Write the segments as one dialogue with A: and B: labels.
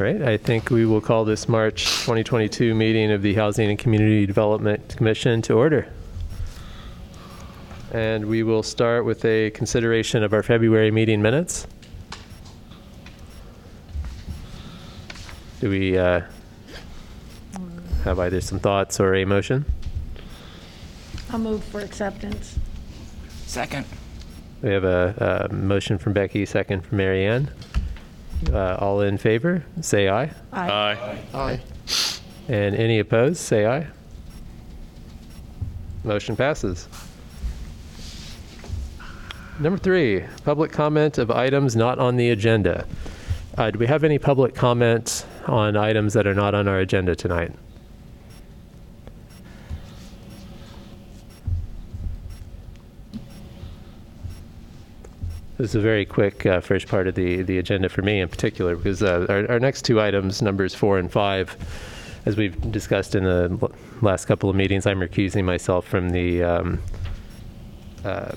A: All right, I think we will call this March 2022 meeting of the Housing and Community Development Commission to order. And we will start with a consideration of our February meeting minutes. Do we uh, have either some thoughts or a motion?
B: I'll move for acceptance.
C: Second.
A: We have a, a motion from Becky, second from Mary Ann. Uh, all in favor, say aye.
B: Aye.
C: Aye.
A: And any opposed, say aye. Motion passes. Number three, public comment of items not on the agenda. Uh, do we have any public comments on items that are not on our agenda tonight? This is a very quick uh, first part of the, the agenda for me in particular because uh, our, our next two items, numbers four and five, as we've discussed in the l- last couple of meetings, I'm recusing myself from the um, uh,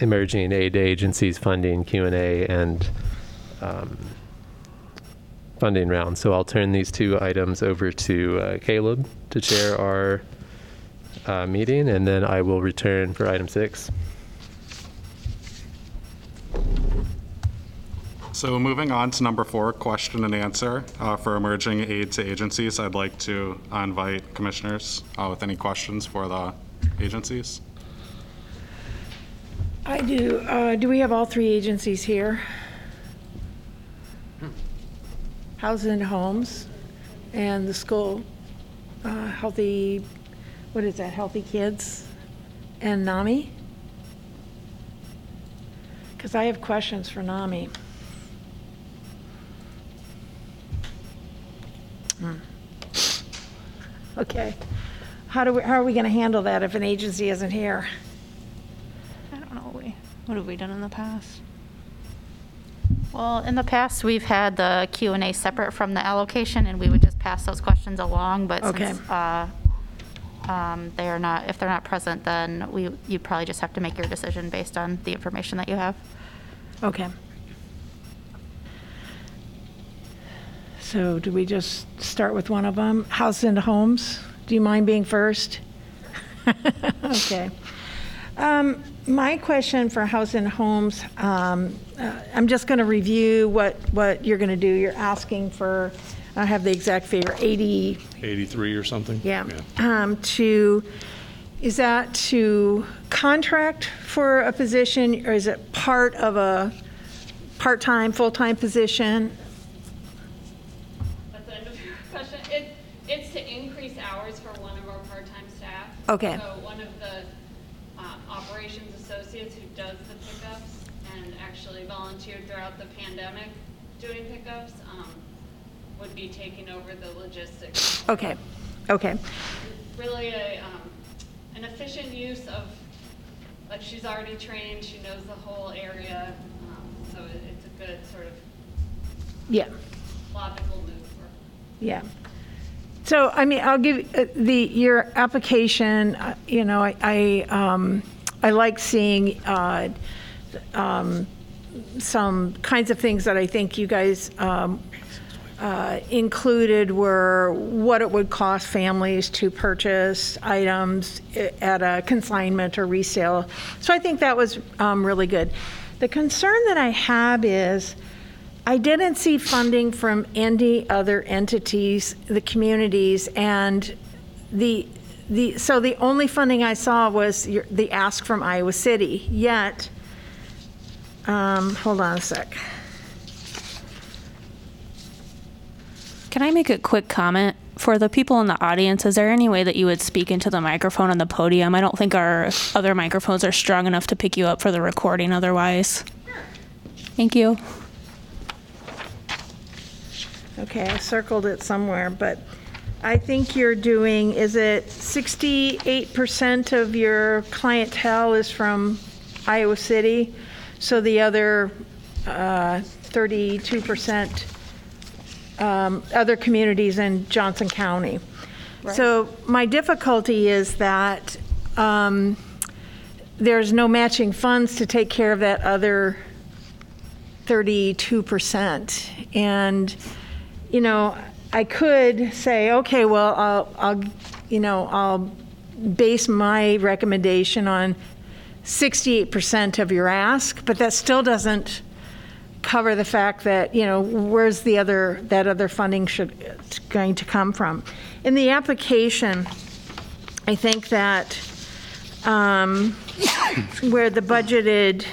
A: emerging aid agencies funding Q and A and um, funding round. So I'll turn these two items over to uh, Caleb to chair our uh, meeting, and then I will return for item six.
D: So moving on to number four, question and answer uh, for emerging aid to agencies. I'd like to invite commissioners uh, with any questions for the agencies.
B: I do. Uh, Do we have all three agencies here? Housing and Homes and the school, uh, Healthy, what is that, Healthy Kids and NAMI? Because I have questions for NAMI. Okay. How do we, how are we going to handle that if an agency isn't here?
E: I don't know, what we, what have we done in the past? Well, in the past, we've had the Q and A separate from the allocation, and we would just pass those questions along, but
B: Okay.
E: since uh, um, they are not, if they're not present, then we, you probably just have to make your decision based on the information that you have.
B: Okay. So do we just start with one of them? House and Homes? Do you mind being first? Okay. Um, My question for House and Homes, um, uh, I'm just going to review what, what you're going to do. You're asking for, I have the exact figure, 80,
F: 83 or something?
B: yeah, um, to, is that to contract for a position, or is it part of a part-time, full-time position?
G: That's the end of your question. It, it's to increase hours for one of our part-time staff.
B: Okay.
G: So one of the um, operations associates who does the pickups and actually volunteered throughout the pandemic doing pickups, um, would be taking over the logistics.
B: Okay, okay,
G: Really a, um, an efficient use of, like, she's already trained, she knows the whole area, um, so it- it's a good sort of
B: yeah,
G: logical move for
B: yeah. So, I mean, I'll give, uh, the, your application, uh, you know, I, I, um, I like seeing, uh, um, some kinds of things that I think you guys, um, uh, included were what it would cost families to purchase items i- at a consignment or resale. So I think that was um, really good. The concern that I have is, I didn't see funding from any other entities, the communities, and the, the, so the only funding I saw was your- the ask from Iowa City, yet, um, hold on a sec.
H: Can I make a quick comment? For the people in the audience, is there any way that you would speak into the microphone on the podium? I don't think our other microphones are strong enough to pick you up for the recording otherwise. Thank you.
B: Okay, I circled it somewhere, but I think you're doing, is it 68% of your clientele is from Iowa City? So the other uh, 32% um, other communities in Johnson County. So my difficulty is that um, there's no matching funds to take care of that other 32%. And, you know, I could say, okay, well, I'll, I'll, you know, I'll base my recommendation on 68% of your ask, but that still doesn't cover the fact that, you know, where's the other, that other funding should, going to come from? In the application, I think that um, where the budgeted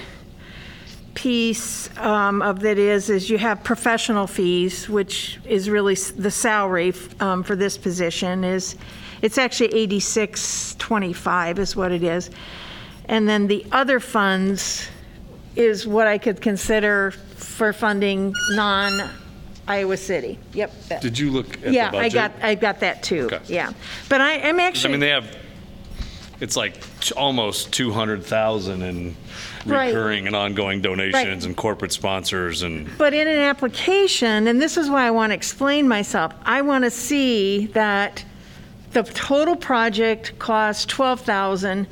B: piece um, of that is, is you have professional fees, which is really s- the salary um, for this position is, it's actually 8625 is what it is. And then the other funds is what I could consider for funding non-Iowa City. Yep. that-
C: Did you look at the
B: Yeah. I got, I got that too,
C: Okay.
B: yeah. But I, I'm actually
C: I
B: actually.
C: mean, they have, it's like t- almost 200,000 in
B: Right.
C: recurring and ongoing donations and corporate sponsors and,
B: But in an application, and this is why I want to explain myself, I want to see that the total project costs 12,000.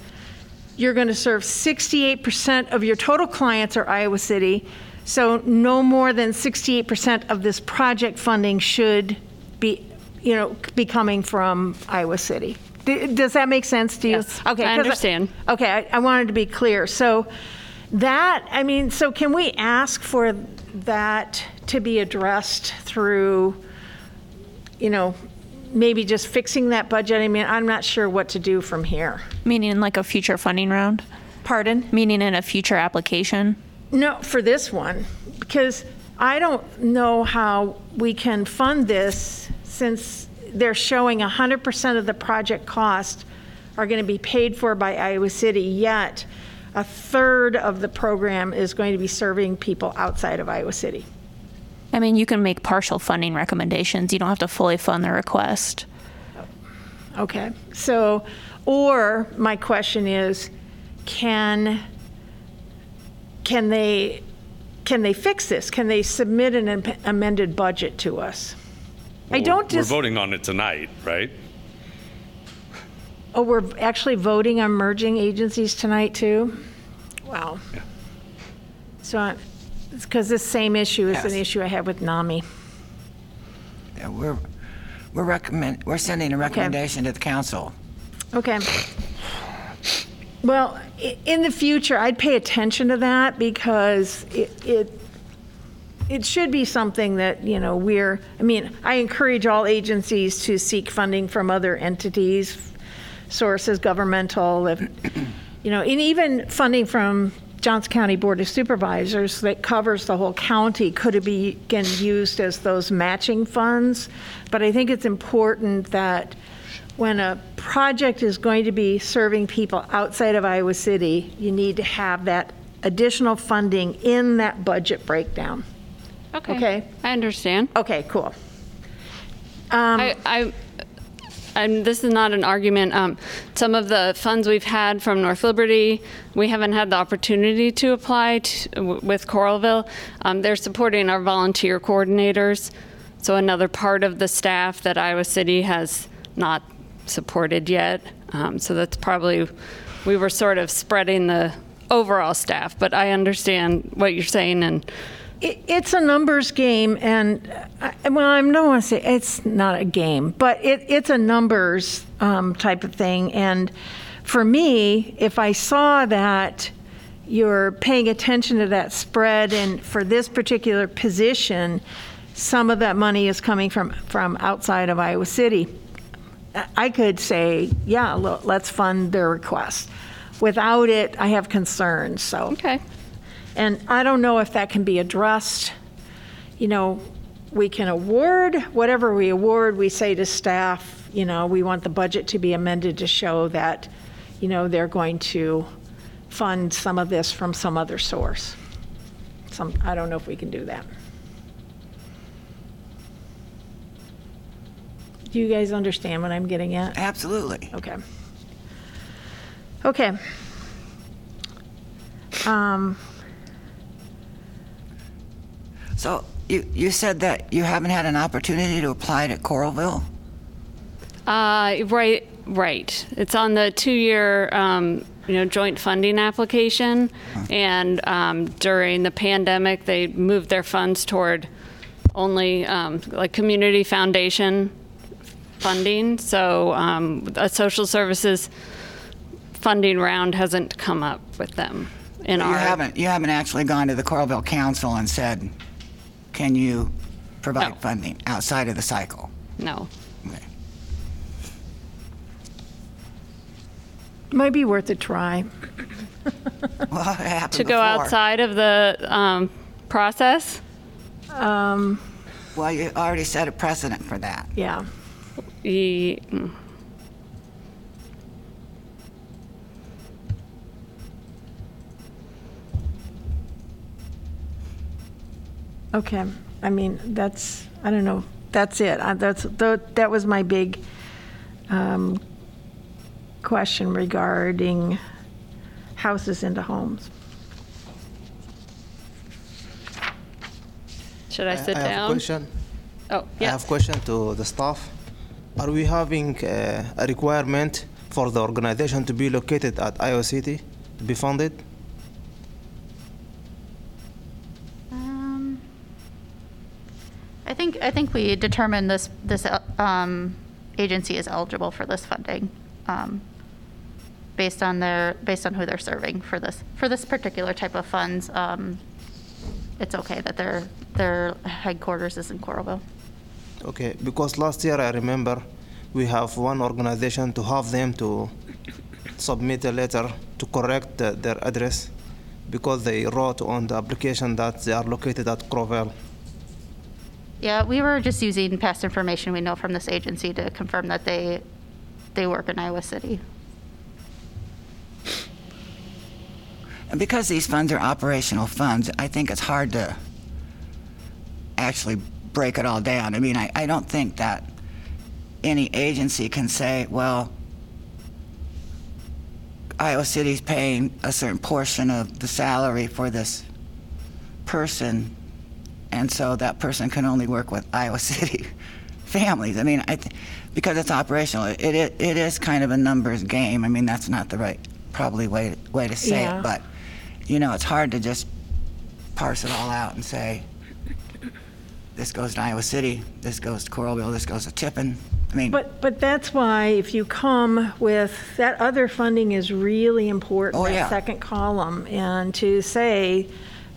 B: You're going to serve 68% of your total clients are Iowa City. So no more than 68% of this project funding should be, you know, be coming from Iowa City. D- Does that make sense to you?
F: Yes,
B: Okay,
F: I
B: 'cause
F: understand.
B: Okay, I, I wanted to be clear. So that, I mean, so can we ask for that to be addressed through, you know, maybe just fixing that budget? I mean, I'm not sure what to do from here.
H: Meaning in like a future funding round?
B: Pardon?
H: Meaning in a future application?
B: No, for this one, because I don't know how we can fund this since they're showing 100% of the project cost are going to be paid for by Iowa City, yet a third of the program is going to be serving people outside of Iowa City.
H: I mean, you can make partial funding recommendations. You don't have to fully fund the request.
B: Okay, so, or my question is, can, can they, can they fix this? Can they submit an amended budget to us? I don't
C: we're
B: just.
C: voting on it tonight, right?
B: Oh, we're actually voting on merging agencies tonight, too? Wow. So, it's because this same issue is an issue I have with NAMI.
I: Yeah, We're, we're recommend, we're sending a recommendation to the council.
B: Okay. Well, i- in the future, I'd pay attention to that because it, it, it should be something that, you know, we're, I mean, I encourage all agencies to seek funding from other entities, sources, governmental, if, you know, and even funding from Johnson County Board of Supervisors that covers the whole county could be, again, used as those matching funds. But I think it's important that when a project is going to be serving people outside of Iowa City, you need to have that additional funding in that budget breakdown.
F: Okay.
B: Okay.
F: I understand.
B: Okay, cool.
F: I, I, and this is not an argument. Um, some of the funds we've had from North Liberty, we haven't had the opportunity to apply to, w- with Coralville. Um, they're supporting our volunteer coordinators. So another part of the staff that Iowa City has not supported yet. Um, so that's probably, we were sort of spreading the overall staff, but I understand what you're saying and
B: It, it's a numbers game, and uh, I, well, I don't want to say it's not a game, but it, it's a numbers um, type of thing. And for me, if I saw that you're paying attention to that spread, and for this particular position, some of that money is coming from from outside of Iowa City. I- could say, yeah, let's fund their request. Without it, I have concerns. So.
F: okay.
B: And I don't know if that can be addressed. You know, we can award, whatever we award, we say to staff, you know, we want the budget to be amended to show that, you know, they're going to fund some of this from some other source. Some, I don't know if we can do that. Do you guys understand what I'm getting at?
I: Absolutely.
B: Okay. Okay. Um,
I: So you, you said that you haven't had an opportunity to apply to Coralville?
F: Uh, right, right. It's on the two-year, um, you know, joint funding application. And um, during the pandemic, they moved their funds toward only um, like community foundation funding. So um, a social services funding round hasn't come up with them in
I: You
F: our.
I: haven't, you haven't actually gone to the Coralville Council and said, can you provide
F: No.
I: funding outside of the cycle?
F: No.
I: Okay.
B: Might be worth a try.
I: Well, it happened
F: To go
I: before.
F: outside of the um, process,
B: Um,
I: Well, you already set a precedent for that.
B: yeah.
F: ye- mm.
B: Okay. I mean, that's, I don't know, that's it. Uh, That's, tho- that was my big um, question regarding houses into homes.
F: should I sit
J: I have a
F: down?
J: question.
F: Oh, yeah.
J: I have
F: yes.
J: question to the staff. Are we having uh, a requirement for the organization to be located at Iowa City to be funded?
E: Um, I think, we determined this, this um, agency is eligible for this funding um, based on their, based on who they're serving for this, for this particular type of funds. um, It's okay that their, their headquarters is in Coralville.
J: Okay, because last year I remember we have one organization to have them to submit a letter to correct the, their address because they wrote on the application that they are located at Crowell.
E: Yeah, we were just using past information we know from this agency to confirm that they, they work in Iowa City.
I: And because these funds are operational funds, I think it's hard to actually break it all down. I mean, I, I don't think that any agency can say, well, Iowa City's paying a certain portion of the salary for this person, and so that person can only work with Iowa City families. I mean, I th- because it's operational, it, it, it is kind of a numbers game. I mean, that's not the right, probably way, way to say
B: Yeah.
I: it, but, you know, it's hard to just parse it all out and say, this goes to Iowa City, this goes to Coralville, this goes to Tiffin. I mean,
B: But, but that's why if you come with, that other funding is really important,
I: Oh,
B: that
I: yeah.
B: second column. And to say,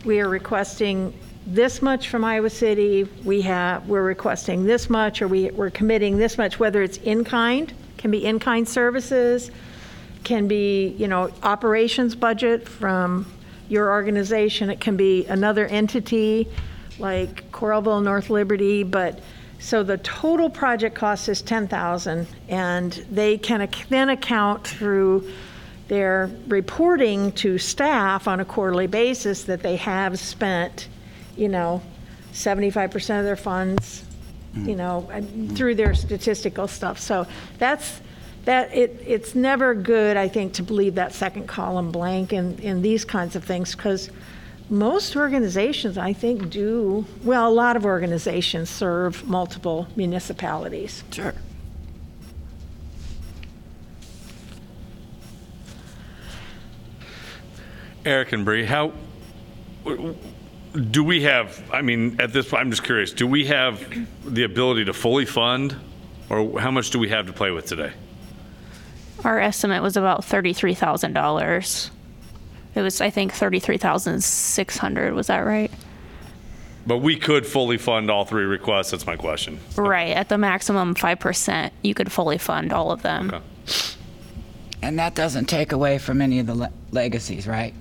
B: we are requesting this much from Iowa City, we have, we're requesting this much, or we, we're committing this much, whether it's in-kind, can be in-kind services, can be, you know, operations budget from your organization, it can be another entity like Coralville, North Liberty, but, so the total project cost is 10,000, and they can then account through their reporting to staff on a quarterly basis that they have spent, you know, 75% of their funds, mm-hmm. you know, and through their statistical stuff. So that's, that, it, it's never good, I think, to leave that second column blank in, in these kinds of things, because most organizations, I think, do, well, a lot of organizations serve multiple municipalities.
I: sure.
C: Eric and Bree, how, do we have, I mean, at this point, I'm just curious, do we have the ability to fully fund? Or how much do we have to play with today?
H: Our estimate was about thirty-three thousand dollars. It was, I think, thirty-three thousand six hundred. Was that right?
C: But we could fully fund all three requests, that's my question.
H: Right. At the maximum five percent, you could fully fund all of them.
C: Okay.
I: And that doesn't take away from any of the le- legacies, right?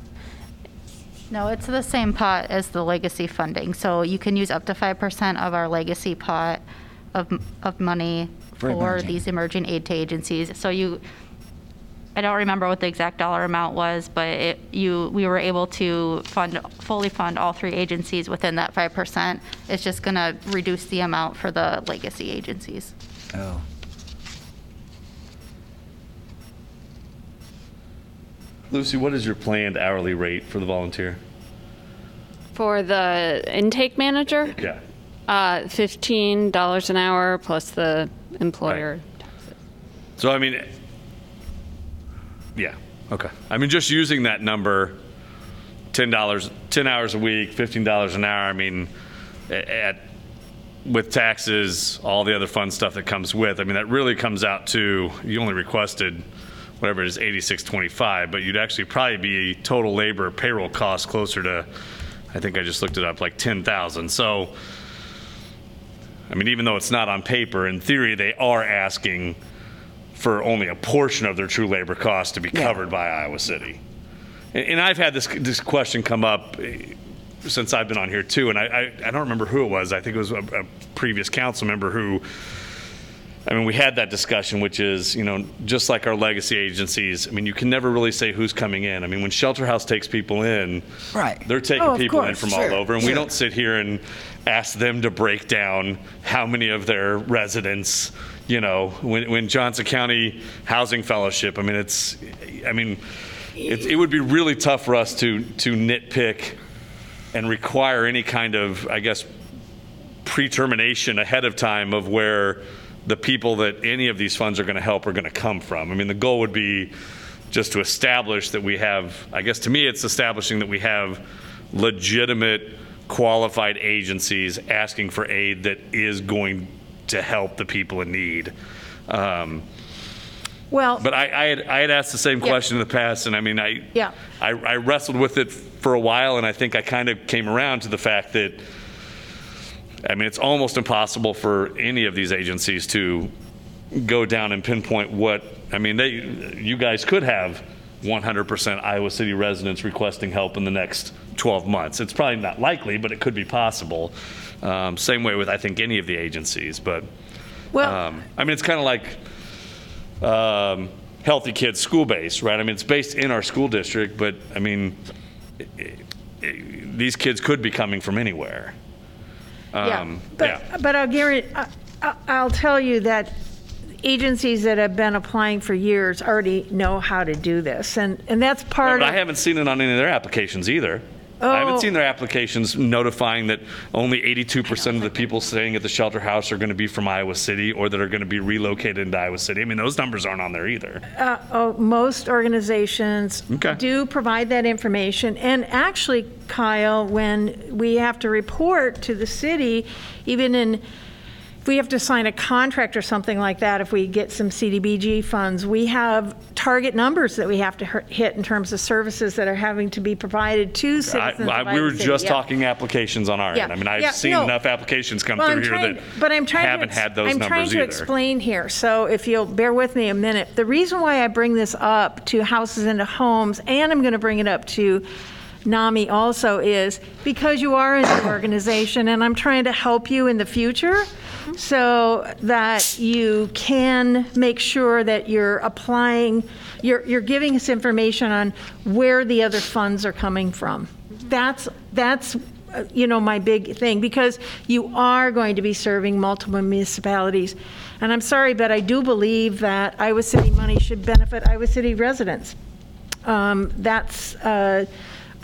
E: No, it's the same pot as the legacy funding. So you can use up to 5% of our legacy pot of, of money
I: For
E: for
I: emerging.
E: these emerging aid to agencies. So you, I don't remember what the exact dollar amount was, but it, you, we were able to fund, fully fund all three agencies within that 5%. It's just going to reduce the amount for the legacy agencies.
I: Oh.
C: Lucy, what is your planned hourly rate for the volunteer?
F: For the intake manager,
C: Yeah.
F: uh, $15 an hour plus the employer. Taxes.
C: So I mean, yeah, okay. I mean, just using that number, ten dollars, ten hours a week, fifteen dollars an hour. I mean, a- at with taxes, all the other fun stuff that comes with, I mean, that really comes out to, you only requested whatever it is, 8625, but you'd actually probably be total labor payroll cost closer to, I think I just looked it up, like 10,000. So, I mean, even though it's not on paper, in theory, they are asking for only a portion of their true labor cost to be
I: Yeah.
C: covered by Iowa City. And, and I've had this, this question come up eh, since I've been on here too, and I, I, I don't remember who it was. I think it was a, a previous council member who, I mean, we had that discussion, which is, you know, just like our legacy agencies, I mean, you can never really say who's coming in. I mean, when Shelter House takes people in,
I: Right.
C: they're taking
B: Oh,
C: people in from
I: Sure,
C: all over, and we don't sit here and ask them to break down how many of their residents, you know, when, when Johnson County Housing Fellowship, I mean, it's, I mean, it, it would be really tough for us to, to nitpick and require any kind of, I guess, pre-termination ahead of time of where the people that any of these funds are going to help are going to come from. I mean, the goal would be just to establish that we have, I guess to me, it's establishing that we have legitimate, qualified agencies asking for aid that is going to help the people in need. Um,
B: Well,
C: but I, I, had, I had asked the same
B: Yeah.
C: question in the past, and I mean, I,
B: Yeah.
C: I, I wrestled with it for a while, and I think I kind of came around to the fact that, I mean, it's almost impossible for any of these agencies to go down and pinpoint what, I mean, they, you guys could have 100% Iowa City residents requesting help in the next 12 months. It's probably not likely, but it could be possible. Um, same way with, I think, any of the agencies, but.
B: well,
C: Um, I mean, it's kind of like um, Healthy Kids School Base, right? I mean, it's based in our school district, but I mean, i i these kids could be coming from anywhere.
B: Yeah.
C: Um,
B: But,
C: yeah.
B: but I'll guarantee, I'll tell you that agencies that have been applying for years already know how to do this. And, and that's part
C: But
B: of.
C: I haven't seen it on any of their applications either. I haven't
B: Oh.
C: seen their applications notifying that only 82% of the people staying at the shelter house are going to be from Iowa City or that are going to be relocated into Iowa City. I mean, those numbers aren't on there either.
B: Uh, oh, most organizations
C: Okay.
B: do provide that information. And actually, Kyle, when we have to report to the city, even in, if we have to sign a contract or something like that, if we get some CDBG funds, we have target numbers that we have to hit in terms of services that are having to be provided to
C: I,
B: citizens
C: I, we were
B: City.
C: just
B: Yeah.
C: talking applications on our
B: Yeah.
C: end. I mean, I've
B: Yeah,
C: seen
B: no.
C: enough applications come
B: Well, I'm
C: through here
B: trying-
C: that
B: but I'm trying to
C: haven't
B: ex-
C: had those
B: I'm
C: numbers
B: trying to
C: either.
B: explain here, so if you'll bear with me a minute. The reason why I bring this up to houses into homes, and I'm going to bring it up to NAMI also, is because you are the organization, and I'm trying to help you in the future so that you can make sure that you're applying, you're, you're giving us information on where the other funds are coming from. That's, that's, uh, you know, my big thing, because you are going to be serving multiple municipalities. And I'm sorry, but I do believe that Iowa City money should benefit Iowa City residents. Um, That's, uh,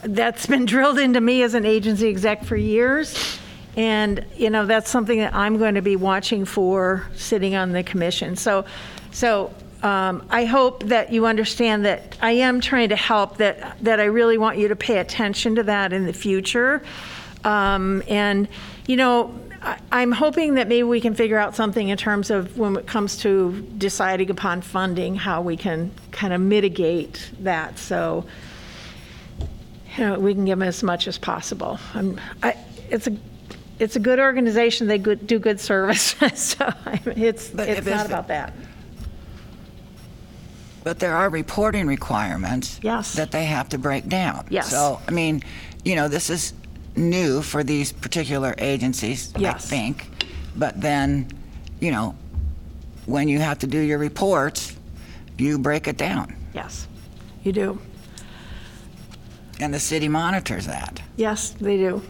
B: that's been drilled into me as an agency exec for years. And, you know, that's something that I'm going to be watching for sitting on the commission. So, so um, I hope that you understand that I am trying to help, that, that I really want you to pay attention to that in the future. Um, And, you know, I- I'm hoping that maybe we can figure out something in terms of when it comes to deciding upon funding, how we can kind of mitigate that. So, you know, we can give them as much as possible. I'm- I- It's a, it's a good organization, they good- do good service, so I mean, it's,
I: But
B: it's not about that.
I: But there are reporting requirements.
B: Yes.
I: That they have to break down.
B: Yes.
I: So, I mean, you know, this is new for these particular agencies, I
B: Yes.
I: think. But then, you know, when you have to do your reports, you break it down.
B: Yes, you do.
I: And the city monitors that.
B: Yes, they do.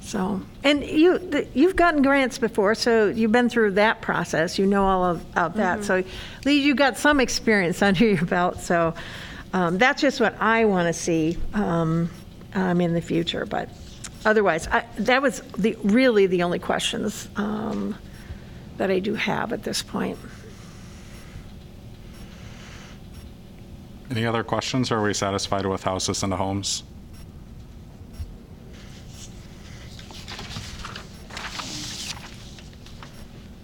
B: So, and you, the- you've gotten grants before, so you've been through that process, you know all of, of that. So at least you've got some experience under your belt, so um, that's just what I want to see um, um, in the future. But otherwise, I- that was the, really the only questions um, that I do have at this point.
D: Any other questions, or are we satisfied with houses and homes?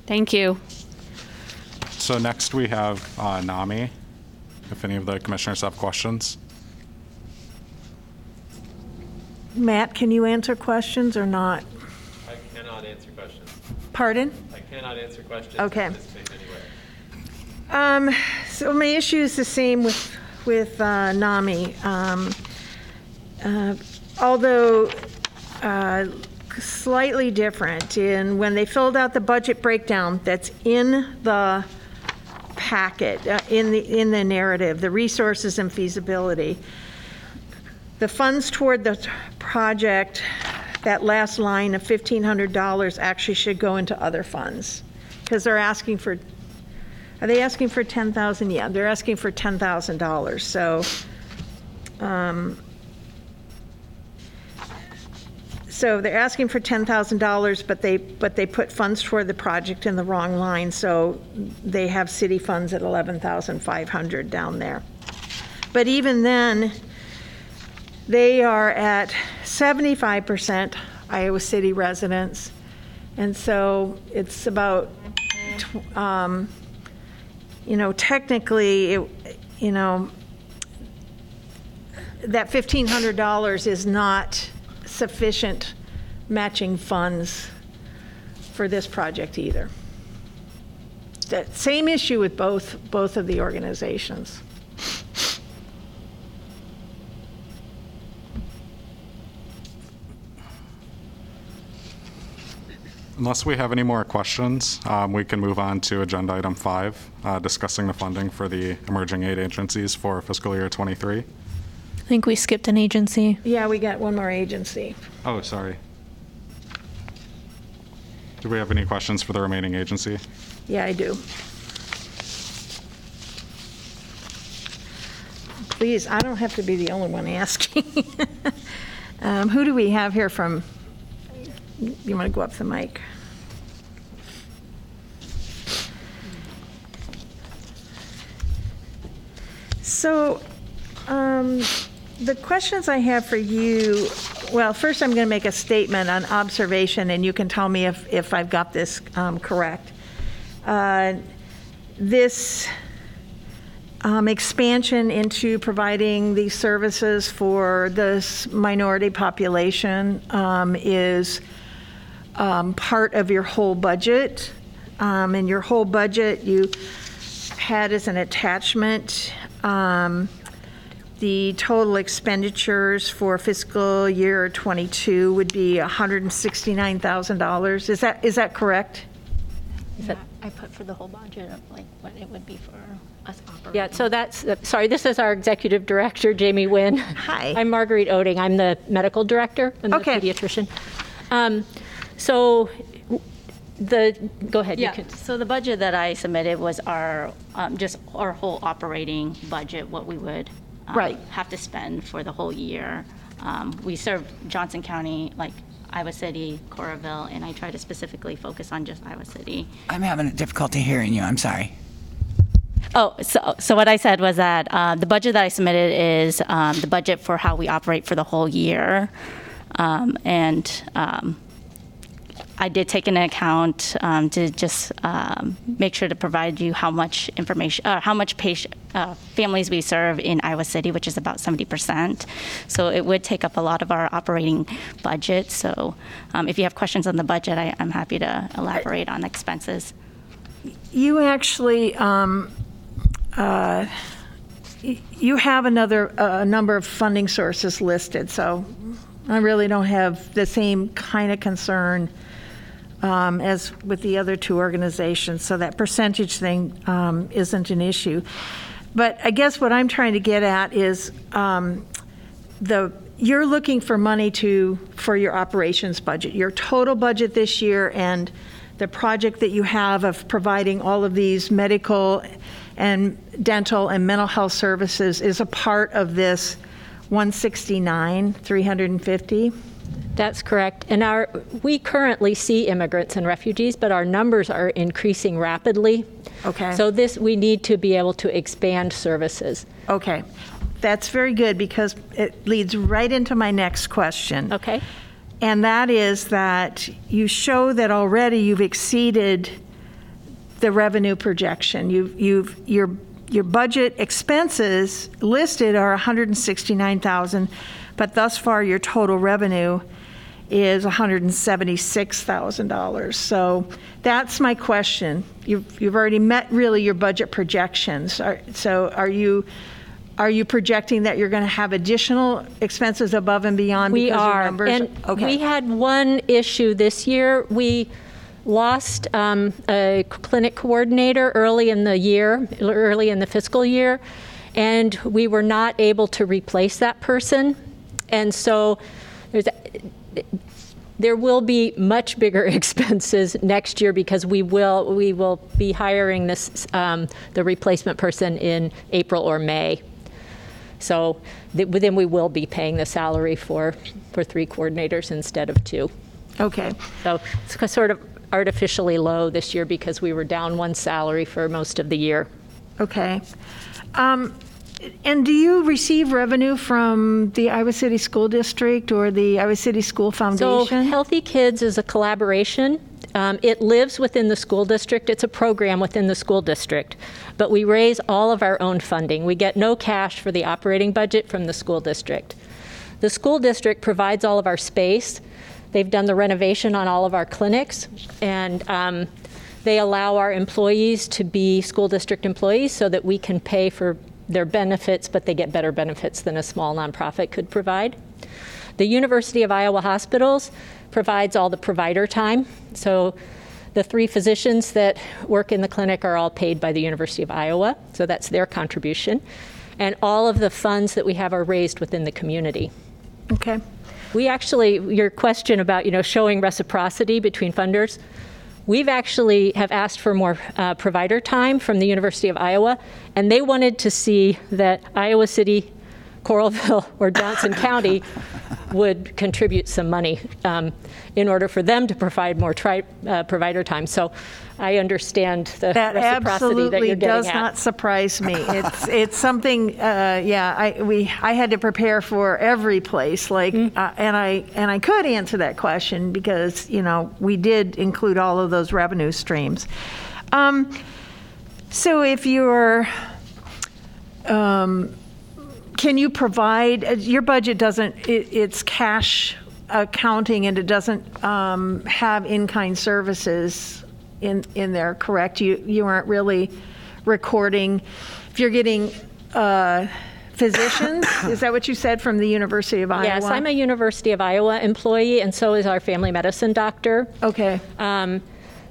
F: Thank you.
D: So next we have uh, NAMI, if any of the commissioners have questions.
B: Matt, can you answer questions or not?
A: I cannot answer questions.
B: Pardon?
A: I cannot answer questions.
B: Okay.
A: Participate anyway.
B: Um, so my issue is the same with, with uh, NAMI. Um, uh, although uh, slightly different in when they filled out the budget breakdown that's in the packet, uh, in the, in the narrative, the resources and feasibility. The funds toward the project, that last line of $1,500 actually should go into other funds. Because they're asking for are they asking for 10,000? Yeah, they're asking for $10,000. So, um, so they're asking for $10,000, but they, but they put funds toward the project in the wrong line, so they have city funds at 11,500 down there. But even then, they are at 75% Iowa City residents, and so it's about, tw- um, you know, technically, it, you know, that $1,500 is not sufficient matching funds for this project either. That same issue with both, both of the organizations.
D: Unless we have any more questions, um, we can move on to agenda item five, uh, discussing the funding for the emerging aid agencies for fiscal year '23.
H: I think we skipped an agency.
B: Yeah, we got one more agency.
D: Oh, sorry. Do we have any questions for the remaining agency?
B: Yeah, I do. Please, I don't have to be the only one asking. Um, Who do we have here from, you want to go up the mic? So, um, the questions I have for you, well, first I'm going to make a statement on observation, and you can tell me if, if I've got this um, correct. Uh, This um, expansion into providing these services for this minority population um, is um, part of your whole budget. Um, And your whole budget, you had as an attachment um, the total expenditures for fiscal year '22 would be $169,000. Is that, is that correct?
K: I put for the whole budget of like what it would be for us operating.
L: Yeah, so that's, uh, sorry, this is our executive director, Jamie Nguyen.
B: Hi.
L: I'm Marguerite Oetting. I'm the medical director. I'm the
B: Okay.
L: pediatrician. Um, So the, go ahead. you
K: Yeah,
L: can-
K: so the budget that I submitted was our, um, just our whole operating budget, what we would um,
B: Right.
K: have to spend for the whole year. Um, We serve Johnson County, like Iowa City, Coralville, and I try to specifically focus on just Iowa City.
I: I'm having a difficulty hearing you, I'm sorry.
K: Oh, so, so what I said was that uh, the budget that I submitted is um, the budget for how we operate for the whole year. Um, And um, I did take into account um, to just um, make sure to provide you how much information, uh, how much patient, uh, families we serve in Iowa City, which is about 70%. So it would take up a lot of our operating budget. So um, if you have questions on the budget, I, I'm happy to elaborate on expenses.
B: You actually, um, uh, you have another, a number of funding sources listed, so I really don't have the same kind of concern um, as with the other two organizations, so that percentage thing um, isn't an issue. But I guess what I'm trying to get at is um, the, you're looking for money to, for your operations budget, your total budget this year and the project that you have of providing all of these medical and dental and mental health services is a part of this 169, 350?
L: That's correct. And our, we currently see immigrants and refugees, but our numbers are increasing rapidly.
B: Okay.
L: So this, we need to be able to expand services.
B: Okay, that's very good because it leads right into my next question.
L: Okay?
B: And that is that you show that already you've exceeded the revenue projection. You've, you've, your, your budget expenses listed are 169,000, but thus far your total revenue is $176,000. So that's my question. You've, you've already met really your budget projections. Are- So are you, are you projecting that you're going to have additional expenses above and beyond
L: We
B: because your
L: are.
B: numbers?
L: And
B: Okay.
L: we had one issue this year. We lost um, a clinic coordinator early in the year, early in the fiscal year, and we were not able to replace that person. And so there's, there will be much bigger expenses next year because we will, we will be hiring this, um, the replacement person in April or May. So th- then we will be paying the salary for, for three coordinators instead of two.
B: Okay.
L: So it's sort of artificially low this year because we were down one salary for most of the year.
B: Okay. Um, And do you receive revenue from the Iowa City School District or the Iowa City School Foundation?
L: So Healthy Kids is a collaboration. Um, it lives within the school district. It's a program within the school district. But we raise all of our own funding. We get no cash for the operating budget from the school district. The school district provides all of our space. They've done the renovation on all of our clinics, and um, they allow our employees to be school district employees so that we can pay for their benefits, but they get better benefits than a small nonprofit could provide. The University of Iowa Hospitals provides all the provider time. So the three physicians that work in the clinic are all paid by the University of Iowa, so that's their contribution. And all of the funds that we have are raised within the community.
B: Okay.
L: We actually, your question about, you know, showing reciprocity between funders, we've actually have asked for more uh, provider time from the University of Iowa, and they wanted to see that Iowa City, Coralville, or Johnson County would contribute some money um, in order for them to provide more tri- uh, provider time. So I understand the
B: That
L: reciprocity that
B: absolutely
L: you're getting
B: does
L: at.
B: not surprise me. It's, it's something, uh, yeah, I, we, I had to prepare for every place, like,
L: Mm-hmm.
B: uh, and I, and I could answer that question because, you know, we did include all of those revenue streams. Um, So if you're, um, can you provide, uh, your budget doesn't, it, it's cash accounting and it doesn't um, have in-kind services in, in there, correct? You, you aren't really recording, if you're getting uh, physicians, is that what you said from the University of Iowa?
L: Yes, I'm a University of Iowa employee, and so is our family medicine doctor.
B: Okay.
L: Um,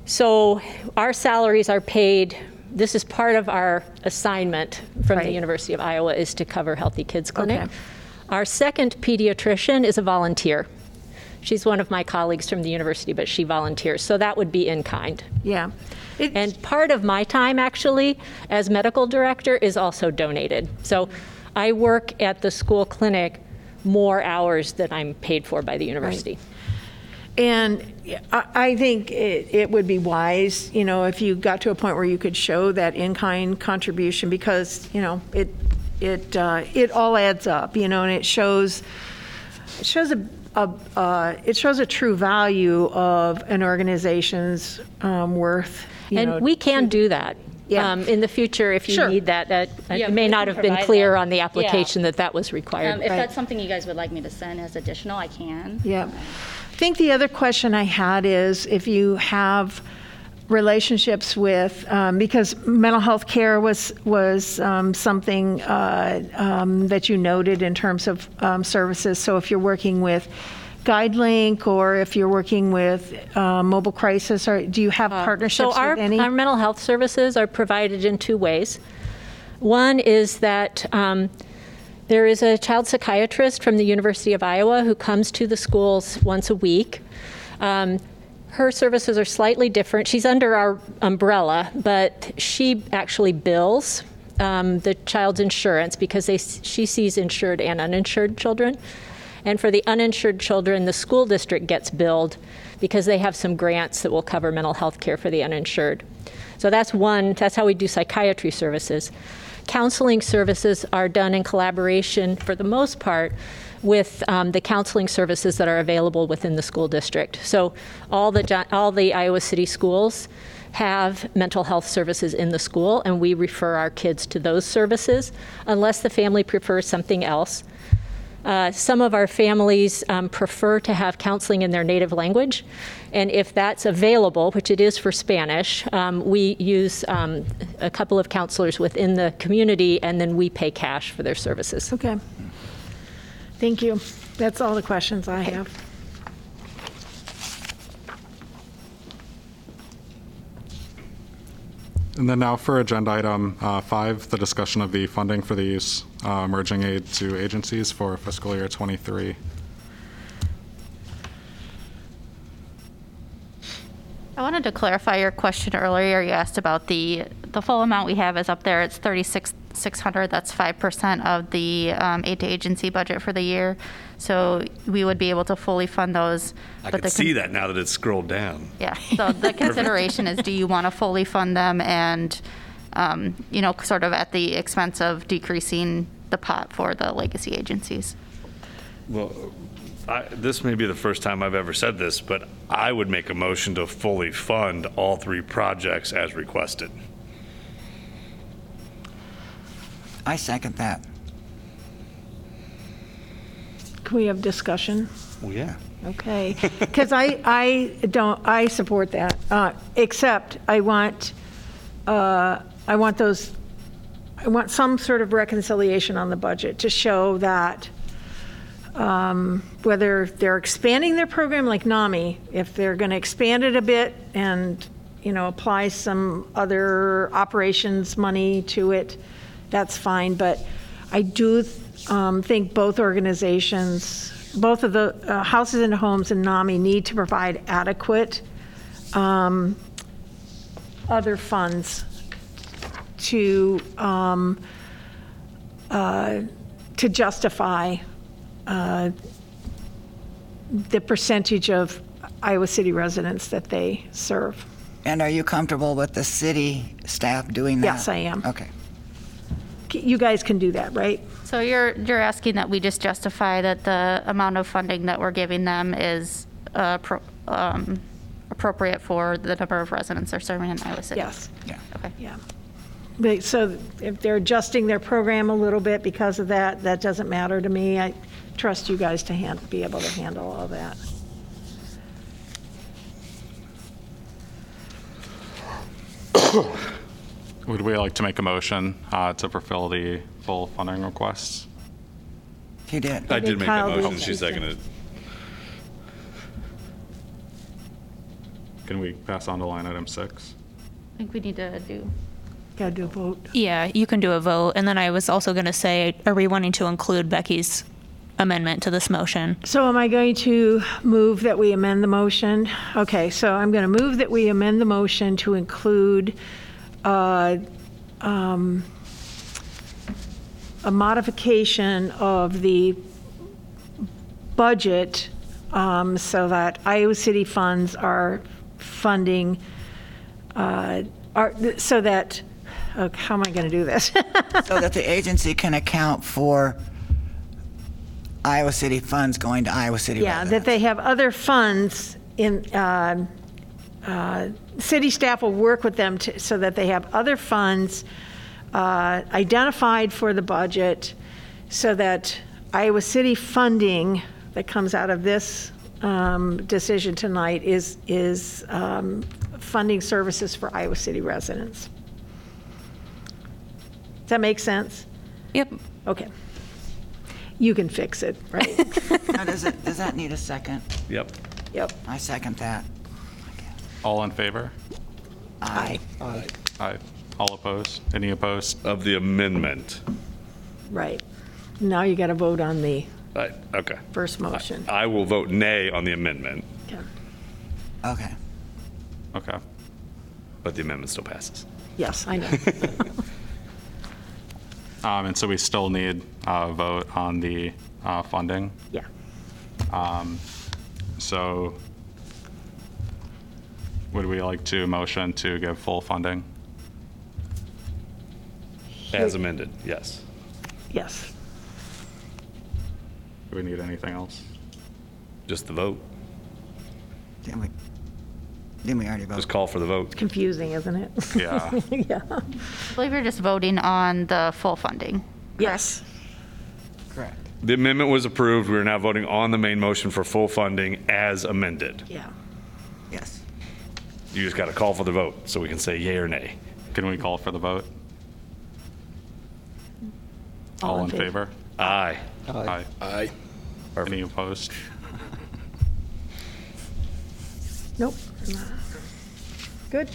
L: so our salaries are paid. This is part of our assignment from the
B: Right.
L: University of Iowa is to cover Healthy Kids Clinic.
B: Okay.
L: Our second pediatrician is a volunteer. She's one of my colleagues from the university, but she volunteers. So that would be in kind.
B: Yeah. It-
L: And part of my time, actually, as medical director, is also donated. So I work at the school clinic more hours than I'm paid for by the university.
B: And I I think it, it would be wise, you know, if you got to a point where you could show that in-kind contribution because, you know, it, it, uh, it all adds up, you know, and it shows, it shows a, a, uh, it shows a true value of an organization's um, worth, you know.
L: And we can do that.
B: Yeah.
L: Um, In the future, if you
B: Sure.
L: need that, that,
K: Yeah,
L: it may
K: we
L: not
K: can
L: have been
K: provide
L: clear
K: that.
L: on the
K: Yeah.
L: application that that was required.
K: Um, if
B: Right.
K: that's something you guys would like me to send as additional, I can.
B: Yeah. I think the other question I had is if you have relationships with, um, because mental health care was, was um, something uh, um, that you noted in terms of um, services. So if you're working with GuideLink or if you're working with uh, Mobile Crisis, or do you have
L: So
B: partnerships
L: our,
B: with any?
L: our mental health services are provided in two ways. One is that um, there is a child psychiatrist from the University of Iowa who comes to the schools once a week. Um, her services are slightly different. She's under our umbrella, but she actually bills um, the child's insurance because they, she sees insured and uninsured children. And for the uninsured children, the school district gets billed because they have some grants that will cover mental health care for the uninsured. So that's one, that's how we do psychiatry services. Counseling services are done in collaboration, for the most part, with um, the counseling services that are available within the school district. So all the, all the Iowa City schools have mental health services in the school, and we refer our kids to those services unless the family prefers something else. Uh, some of our families um, prefer to have counseling in their native language, and if that's available, which it is for Spanish, um, we use um, a couple of counselors within the community, and then we pay cash for their services.
B: Okay. Thank you. That's all the questions I have.
D: And then now for agenda item uh, five, the discussion of the funding for these uh, emerging aid to agencies for fiscal year '23.
E: I wanted to clarify your question earlier. You asked about the, the full amount we have is up there. It's 36,600. That's 5% of the um, aid to agency budget for the year. So we would be able to fully fund those.
C: I
E: but
C: can
E: the con-
C: see that now that it's scrolled down.
E: Yeah, so the consideration is, do you want to fully fund them and, um, you know, sort of at the expense of decreasing the pot for the legacy agencies?
C: Well, I, this may be the first time I've ever said this, but I would make a motion to fully fund all three projects as requested.
I: I second that.
B: Can we have discussion?
C: Well, yeah.
B: Okay, because I, I don't, I support that, uh, except I want, uh, I want those, I want some sort of reconciliation on the budget to show that um, whether they're expanding their program like NAMI, if they're going to expand it a bit and, you know, apply some other operations money to it, that's fine. But I do um, think both organizations, both of the uh, Houses and Homes and NAMI need to provide adequate um, other funds to, um, uh, to justify uh, the percentage of Iowa City residents that they serve.
I: And are you comfortable with the city staff doing that?
B: Yes, I am.
I: Okay.
B: You guys can do that, right?
E: So you're, you're asking that we just justify that the amount of funding that we're giving them is uh, pro- um, appropriate for the number of residents they're serving in Iowa City?
B: Yes.
I: Yeah.
E: Okay.
B: Yeah. They- So if they're adjusting their program a little bit because of that, that doesn't matter to me. I trust you guys to hand, be able to handle all that.
D: Would we like to make a motion uh, to fulfill the full funding requests?
I: He did.
C: I did make
B: Kyle
C: that
B: did.
C: motion, she seconded it.
D: Can we pass on to line item six?
E: I think we need to do,
B: Got to do a vote.
H: Yeah, you can do a vote. And then I was also going to say, are we wanting to include Becky's amendment to this motion?
B: So am I going to move that we amend the motion? Okay, so I'm going to move that we amend the motion to include uh, um, a modification of the budget um, so that Iowa City funds are funding, uh, are, so that, oh, how am I going to do this?
I: So that the agency can account for Iowa City funds going to Iowa City
B: Yeah, that
I: residents.
B: they have other funds in, uh, uh, city staff will work with them to, so that they have other funds uh, identified for the budget, so that Iowa City funding that comes out of this um, decision tonight is, is um, funding services for Iowa City residents. Does that make sense?
H: Yep.
B: Okay. You can fix it, right?
I: Now, does it, does that need a second?
C: Yep.
B: Yep.
I: I second that.
D: All in favor?
B: Aye.
D: Aye. All opposed? Any opposed?
C: Of the amendment.
B: Right. Now you got to vote on the
C: Right, okay.
B: first motion.
C: I will vote nay on the amendment,
B: Okay.
I: Okay.
D: Okay.
C: but the amendment still passes.
B: Yes, I know.
D: Um, And so we still need a vote on the uh, funding.
B: Yeah.
D: So would we like to motion to give full funding?
C: As amended, yes.
B: Yes.
D: Do we need anything else?
C: Just the vote.
I: Then we- Didn't we already vote?
C: Just call for the vote.
B: Confusing, isn't it?
C: Yeah.
B: Yeah.
E: I believe you're just voting on the full funding.
B: Yes.
I: Correct.
C: The amendment was approved. We are now voting on the main motion for full funding as amended.
B: Yeah.
I: Yes.
C: You just got to call for the vote so we can say yay or nay.
D: Can we call for the vote? All in favor?
C: Aye.
D: Aye.
M: Aye.
D: Any opposed?
B: Nope. Good.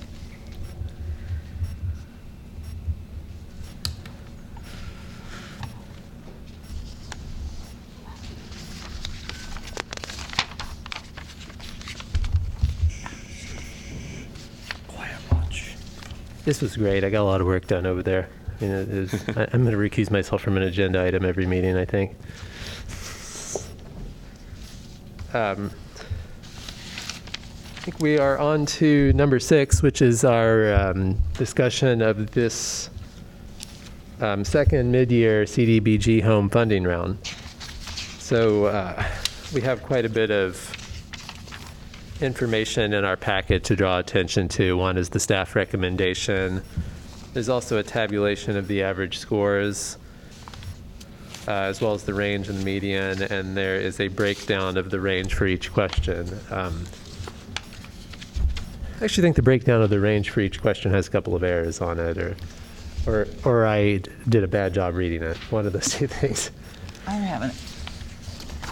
A: This was great. I got a lot of work done over there. I mean, is, I, I'm going to recuse myself from an agenda item every meeting, I think. Um, I think we are on to number six, which is our um, discussion of this um, second mid-year CDBG home funding round. So uh, we have quite a bit of information in our packet to draw attention to. One is the staff recommendation. There's also a tabulation of the average scores, uh, as well as the range and the median, and there is a breakdown of the range for each question. Um, I actually think the breakdown of the range for each question has a couple of errors on it, or, or, or I did a bad job reading it. One of those two things.
I: I'm having,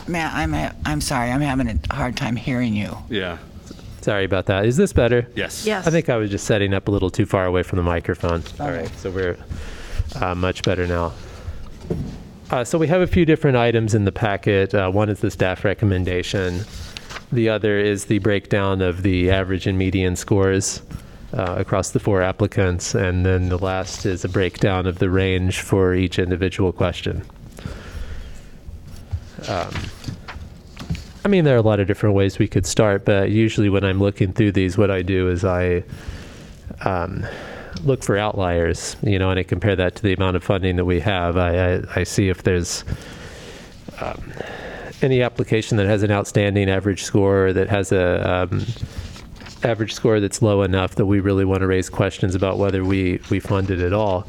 I: Matt, I'm, ha- I'm sorry, I'm having a hard time hearing you.
C: Yeah.
A: Sorry about that. Is this better?
C: Yes.
B: Yes.
A: I think I was just setting up a little too far away from the microphone. All right, so we're uh, much better now. Uh, so we have a few different items in the packet. Uh, one is the staff recommendation. The other is the breakdown of the average and median scores uh, across the four applicants. And then the last is a breakdown of the range for each individual question. Um, I mean, there are a lot of different ways we could start, but usually when I'm looking through these, what I do is I um, look for outliers, you know, and I compare that to the amount of funding that we have. I, I, I see if there's um, any application that has an outstanding average score or that has a um, average score that's low enough that we really want to raise questions about whether we, we fund it at all.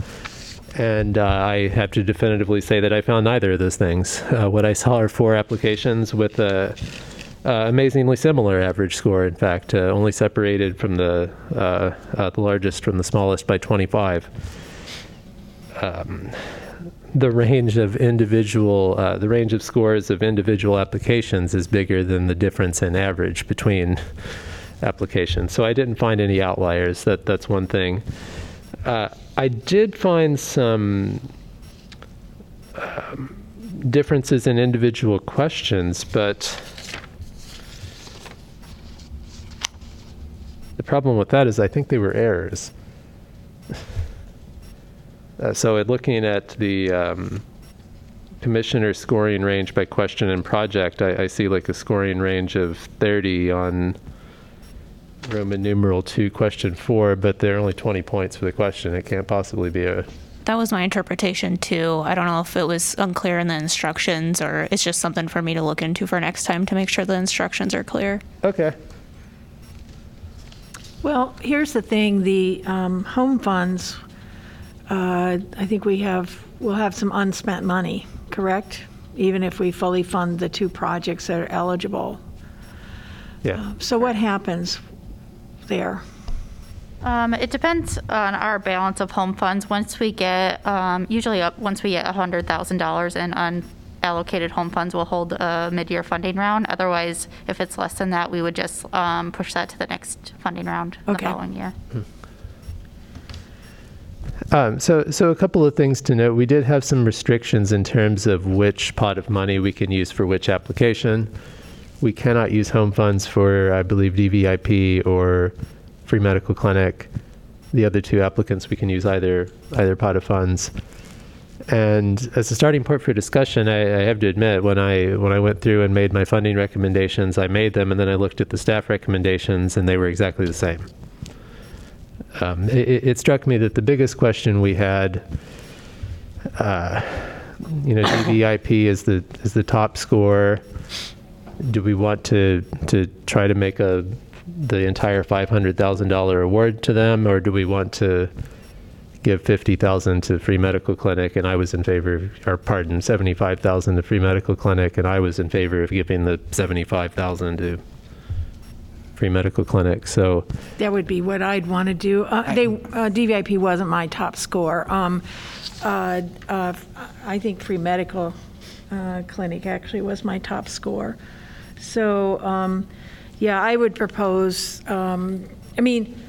A: And uh, I have to definitively say that I found neither of those things. Uh, what I saw are four applications with a uh, amazingly similar average score. In fact, uh, only separated from the uh, uh, the largest from the smallest by 25. Um, the range of individual, the range of scores of individual applications is bigger than the difference in average between applications. So I didn't find any outliers. That that's one thing. Uh, I did find some um, differences in individual questions, but the problem with that is I think they were errors. Uh, so, looking at the um, commissioner scoring range by question and project, I, I see like a scoring range of 30 on Roman numeral 2, question 4, but there are only 20 points for the question. It can't possibly be a.
H: That was my interpretation too. I don't know if it was unclear in the instructions or it's just something for me to look into for next time to make sure the instructions are clear.
A: Okay.
B: Well, here's the thing, the um, home funds, uh, I think we have, we'll have some unspent money, correct? Even if we fully fund the two projects that are eligible.
A: Yeah.
B: So what happens there?
E: Um, it depends on our balance of home funds. Once we get, um, usually up, once we get $100,000 in unallocated home funds, we'll hold a mid-year funding round. Otherwise, if it's less than that, we would just um, push that to the next funding round the
B: Okay.
E: following year.
A: Um, so, so a couple of things to note. We did have some restrictions in terms of which pot of money we can use for which application. We cannot use home funds for, I believe, DVIP or free medical clinic. The other two applicants, we can use either either pot of funds. And as a starting point for discussion, I, I have to admit, when I when I went through and made my funding recommendations, I made them, and then I looked at the staff recommendations, and they were exactly the same. Um, it, it- struck me that the biggest question we had, uh, you know, DVIP is the is the top score. Do we want to to try to make a the entire $500,000 award to them, or do we want to give 50,000 to free medical clinic? And I was in favor, of, or pardon, 75,000 to free medical clinic, and I was in favor of giving the 75,000 to free medical clinic. So
B: That would be what I'd want to do. Uh, They, uh, DVIP wasn't my top score. Um, uh, uh, I think free medical uh, clinic actually was my top score. So, um, yeah, I would propose, um, I mean,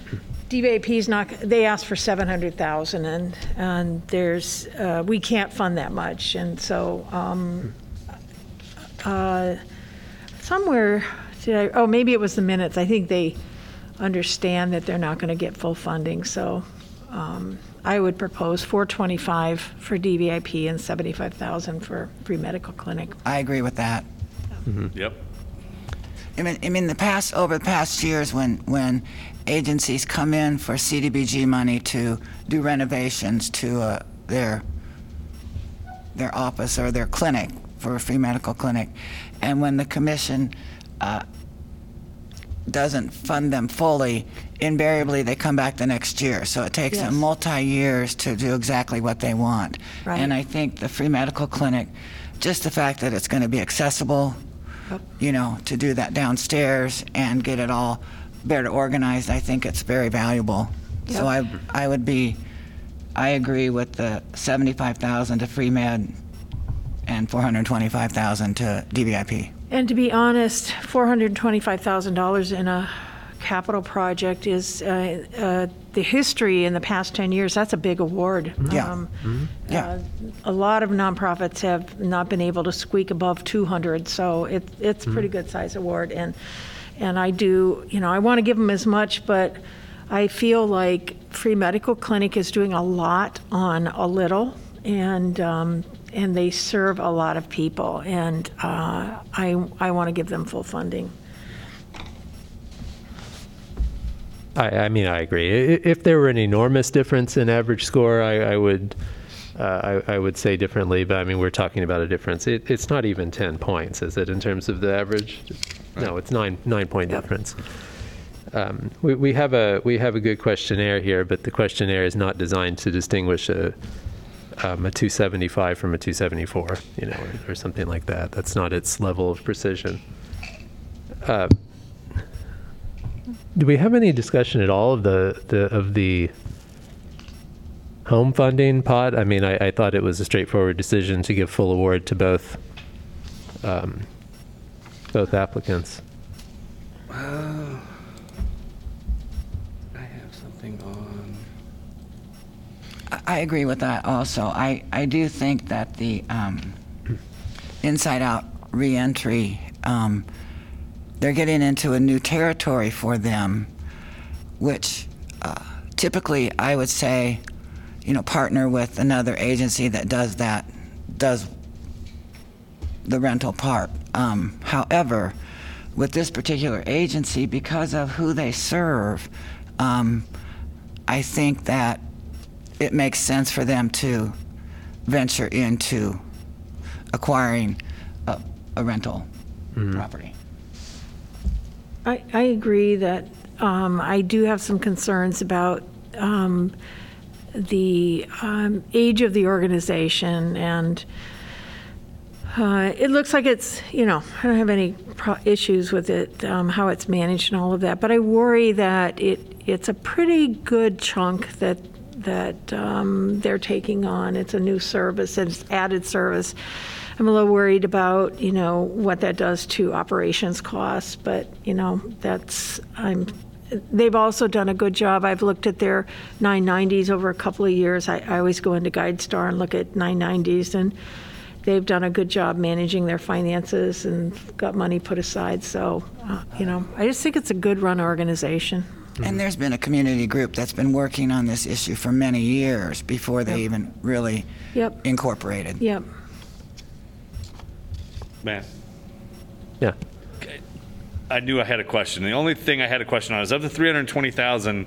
B: DVIP's not, they asked for 700,000 and, and there's, uh, we can't fund that much. And so, um, uh, somewhere, did I, oh, maybe it was the minutes. I think they understand that they're not going to get full funding, so um, I would propose 425 for DVIP and 75,000 for free medical clinic.
I: I agree with that.
C: Yep.
I: I mean, I mean, the past over the past years, when when agencies come in for CDBG money to do renovations to uh, their their office or their clinic for a free medical clinic, and when the commission uh, doesn't fund them fully, invariably they come back the next year. So it takes
B: Yes.
I: them multi years to do exactly what they want.
B: Right.
I: And I think the free medical clinic, just the fact that it's going to be accessible you know, to do that downstairs and get it all better organized, I think it's very valuable. So I, I would be, I agree with the 75,000 to free med and 425,000 to DVIP.
B: And to be honest, $425,000 in a capital project is, uh, uh, the history in the past 10 years, that's a big award.
I: Yeah.
B: Um,
I: Yeah.
B: uh, A lot of nonprofits have not been able to squeak above 200, so it, it's a pretty good size award. And, and I do, you know, I want to give them as much, but I feel like Free Medical Clinic is doing a lot on a little, and, um, and they serve a lot of people, and uh, I, I want to give them full funding.
A: I, I mean, I agree. If there were an enormous difference in average score, I, I would, uh, I, I would say differently. But I mean, we're talking about a difference. It, it's not even ten points, is it, in terms of the average? No, it's nine nine point difference. Um, we, we have a we have a good questionnaire here, but the questionnaire is not designed to distinguish a um, a 275 from a 274, you know, or, or something like that. That's not its level of precision. Uh, do we have any discussion at all of the, the of the home funding pot? I mean, I, I thought it was a straightforward decision to give full award to both um, both applicants.
C: I have something on.
I: I- I agree with that also. I, I do think that the um, inside out reentry, um, they're getting into a new territory for them, which uh, typically I would say, you know, partner with another agency that does that, does the rental part. Um, however, with this particular agency, because of who they serve, um, I think that it makes sense for them to venture into acquiring a, a rental property.
B: I, I agree that um, I do have some concerns about um, the um, age of the organization, and uh, it looks like it's, you know, I don't have any pro- issues with it, um, how it's managed and all of that, but I worry that it, it's a pretty good chunk that, that um, they're taking on. It's a new service, it's added service. I'm a little worried about, you know, what that does to operations costs, but, you know, that's, I'm, they've also done a good job. I've looked at their 990s over a couple of years. I, I always go into GuideStar and look at 990s, and they've done a good job managing their finances and got money put aside. So, uh, you know, I just think it's a good run organization.
I: And there's been a community group that's been working on this issue for many years before they even really
B: Yep,
I: incorporated.
B: yep.
C: Man,
A: Yeah.
C: I knew I had a question. The only thing I had a question on is of the 320,000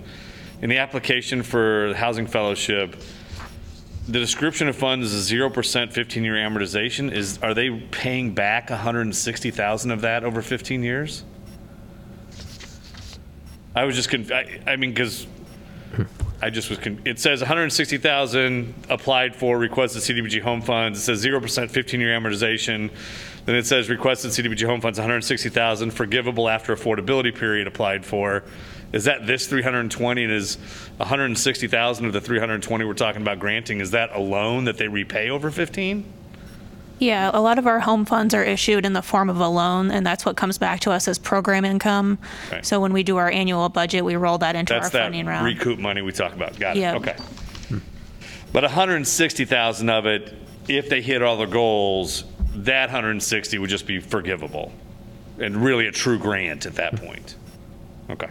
C: in the application for the housing fellowship, the description of funds is a 0% 15-year amortization. Is, are they paying back 160,000 of that over 15 years? I was just, conf- I, I mean, because I just was, con- it says 160,000 applied for requested CDBG home funds. It says 0% 15-year amortization. Then it says requested CDBG home funds, 160,000 forgivable after affordability period applied for. Is that this 320 and is 160,000 of the 320 we're talking about granting, is that a loan that they repay over 15?
H: Yeah, a lot of our home funds are issued in the form of a loan, and that's what comes back to us as program income.
C: Okay.
H: So when we do our annual budget, we roll that into
C: That's
H: our
C: that
H: funding round.
C: recoup money we talk about. Got it.
H: Yep.
C: Okay. But 160,000 of it, if they hit all their goals, that 160 would just be forgivable and really a true grant at that point. Okay.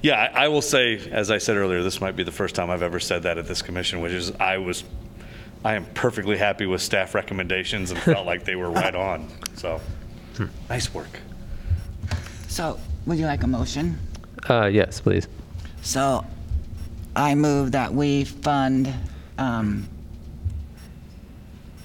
C: Yeah, I, I will say, as I said earlier, this might be the first time I've ever said that at this commission, which is I was, I am perfectly happy with staff recommendations and felt like they were right on. So, nice work.
I: So, would you like a motion?
A: Uh, yes, please.
I: So, I move that we fund um,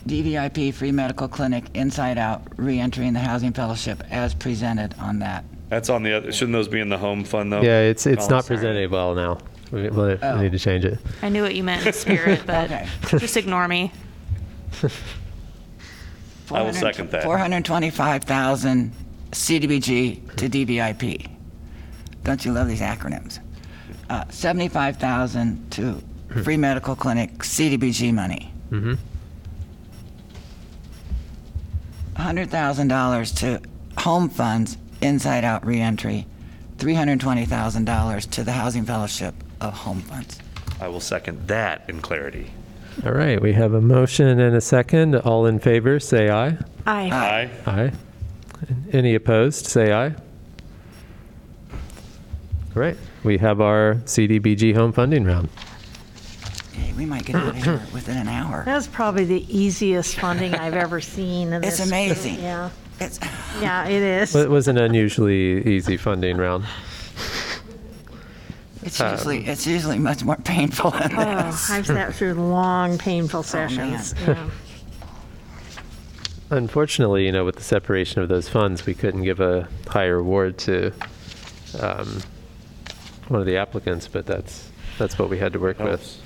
I: DVIP Free Medical Clinic Inside Out reentering the Housing Fellowship as presented on that.
C: That's on the other, shouldn't those be in the home fund though?
A: Yeah, it's it's
C: Colin?
A: not presented well now. We, we
I: Oh.
A: need to change it.
H: I knew what you meant in spirit, but
I: Okay.
H: just ignore me.
C: I will second that.
I: 425,000 CDBG to DVIP. Don't you love these acronyms? Uh, 75,000 to Free Medical Clinic CDBG money.
A: Mhm.
I: $100,000 to home funds inside out reentry. $320,000 to the Housing Fellowship of Home Funds.
C: I will second that in clarity.
A: All right, we have a motion and a second. All in favor, say aye.
B: Aye.
C: Aye.
A: Aye. Any opposed, say aye. All right, we have our CDBG home funding round.
I: Hey, we might get out of here within an hour.
B: That's probably the easiest funding I've ever seen. in
I: It's
B: this-
I: amazing.
B: Yeah,
I: It's,
B: yeah, it is.
A: It was an unusually easy funding round.
I: It's usually, it's usually much more painful than
B: Oh,
I: this.
B: I've sat through long, painful
I: Oh,
B: sessions. yeah.
A: Unfortunately, you know, with the separation of those funds, we couldn't give a higher award to um, one of the applicants, but that's that's what we had to work with.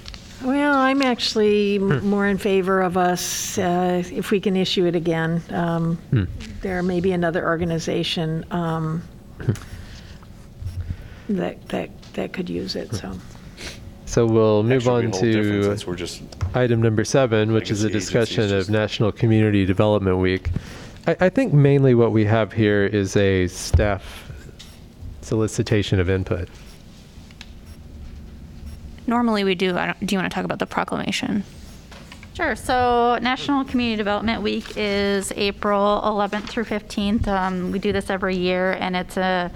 B: Well, I'm actually m- more in favor of us, uh, if we can issue it again. Um, There may be another organization um, that, that, that could use it, so.
A: So we'll move
C: Actually,
A: on
C: be a whole difference
A: to
C: we're just
A: item number seven, which
C: guess
A: is a
C: the agency's
A: discussion
C: just-
A: of National Community Development Week. I, I think mainly what we have here is a staff solicitation of input.
H: Normally we do. I don't, do you want to talk about the proclamation?
E: Sure. So National Community Development Week is April 11th through 15th. Um, we do this every year, and it's a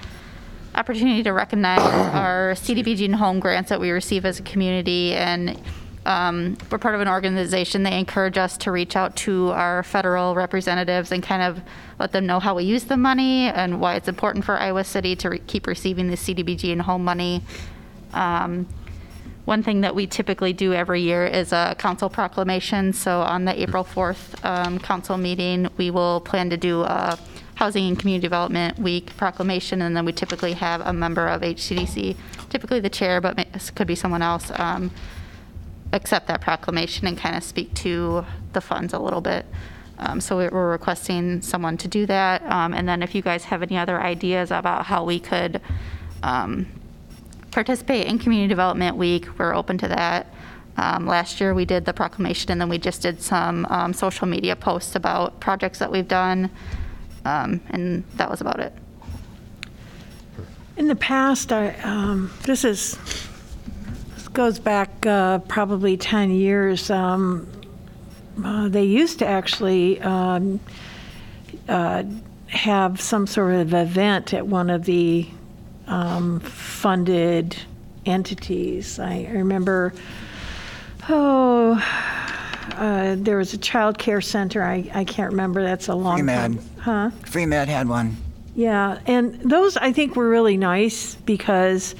E: opportunity to recognize our CDBG and home grants that we receive as a community. And um, we're part of an organization. They encourage us to reach out to our federal representatives and kind of let them know how we use the money and why it's important for Iowa City to re- keep receiving the CDBG and home money. Um, one thing that we typically do every year is a council proclamation. So on the April 4th um, council meeting, we will plan to do a Housing and Community Development Week proclamation, and then we typically have a member of HCDC, typically the chair, but it could be someone else, um, accept that proclamation and kind of speak to the funds a little bit. Um, So we're requesting someone to do that. Um, And then if you guys have any other ideas about how we could um, participate in Community Development Week. We're open to that. Um, last year, we did the proclamation, and then we just did some um, social media posts about projects that we've done, um, and that was about it.
B: In the past, I, um, this is, this goes back uh, probably 10 years. Um, uh, They used to actually um, uh, have some sort of event at one of the um, funded entities. I remember, oh, uh, there was a child care center. I, I can't remember. That's a long time.
I: Pre-med.
B: Huh?
I: Free Med had one.
B: Yeah, and those I think were really nice because,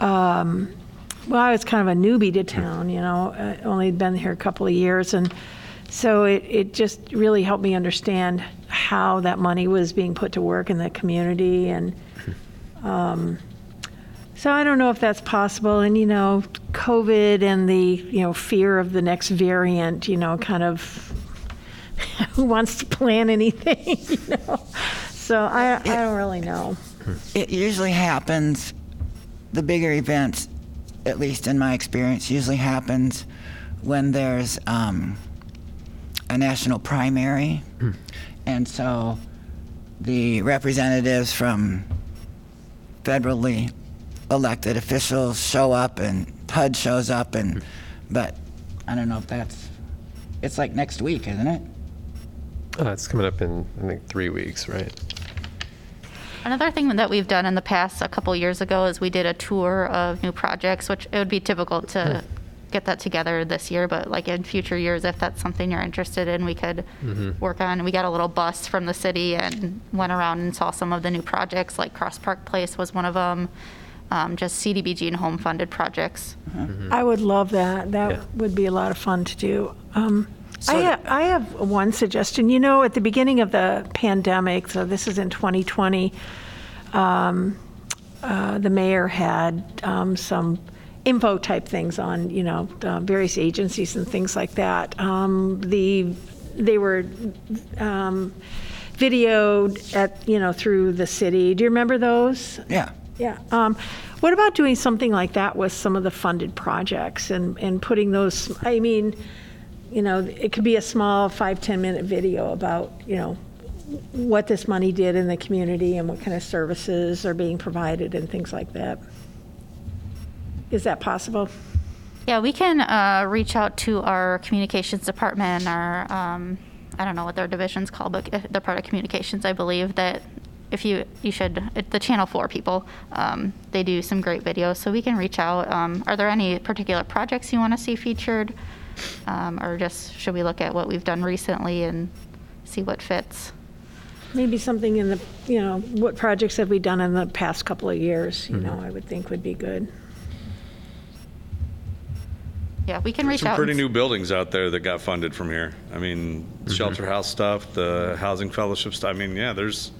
B: um, well, I was kind of a newbie to town, you know, uh, only been here a couple of years, and so it, it just really helped me understand how that money was being put to work in the community, and Um, So I don't know if that's possible, and, you know, COVID and the, you know, fear of the next variant, you know, kind of, who wants to plan anything, you know? So I, I don't really know.
I: It usually happens, the bigger events, at least in my experience, usually happens when there's um, a national primary. And so the representatives from federally elected officials show up and HUD shows up and, but I don't know if that's, it's like next week, isn't it?
A: Uh, it's coming up in, I think, three weeks, right?
E: Another thing that we've done in the past, a couple years ago, is we did a tour of new projects, which it would be difficult to get that together this year, but like in future years, if that's something you're interested in, we could work on. We got a little bus from the city and went around and saw some of the new projects, like Cross Park Place was one of them, um, just CDBG and home funded projects.
B: I would love that. That
A: Yeah.
B: would be a lot of fun to do. Um, I, ha- I have one suggestion. You know, at the beginning of the pandemic, so this is in 2020, um, uh, the mayor had um, some info type things on, you know, uh, various agencies and things like that. Um, the they were um, videoed at, you know, through the city. Do you remember those?
I: Yeah.
B: Yeah. Um, what about doing something like that with some of the funded projects and, and putting those, I mean, you know, it could be a small five ten minute video about, you know, what this money did in the community and what kind of services are being provided and things like that. Is that possible?
E: Yeah, we can uh, reach out to our communications department, our, um, I don't know what their division's called, but uh, they're part of communications, I believe, that if you, you should, it- the Channel 4 people, um, they do some great videos, so we can reach out. Um, Are there any particular projects you want to see featured? Um, Or just, should we look at what we've done recently and see what fits?
B: Maybe something in the, you know, what projects have we done in the past couple of years, you know, I would think would be good.
E: Yeah, we can reach
C: Some
E: out.
C: pretty new buildings out there that got funded from here. I mean, shelter house stuff, the housing fellowship stuff. I mean, yeah, there's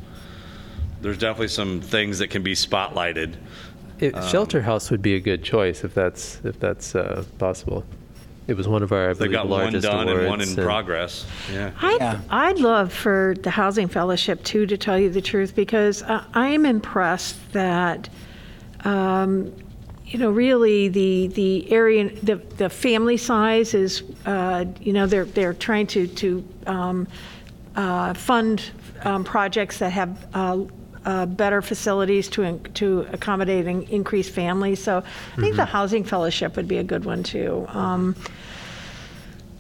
C: there's definitely some things that can be spotlighted.
A: It, Shelter House would be a good choice if that's if that's uh, possible. It was one of our, I
C: They
A: believe,
C: got one done
A: awards.
C: and one in
A: and-
C: progress. Yeah.
B: I'd,
I: Yeah.
B: I'd love for the Housing Fellowship too, to tell you the truth, because I, I am impressed that, um, you know, really the, the area, the, the family size is, uh, you know, they're, they're trying to, to um, uh, fund um, projects that have uh, better facilities to, to accommodate and increase families. So I think the Housing Fellowship would be a good one too. Um,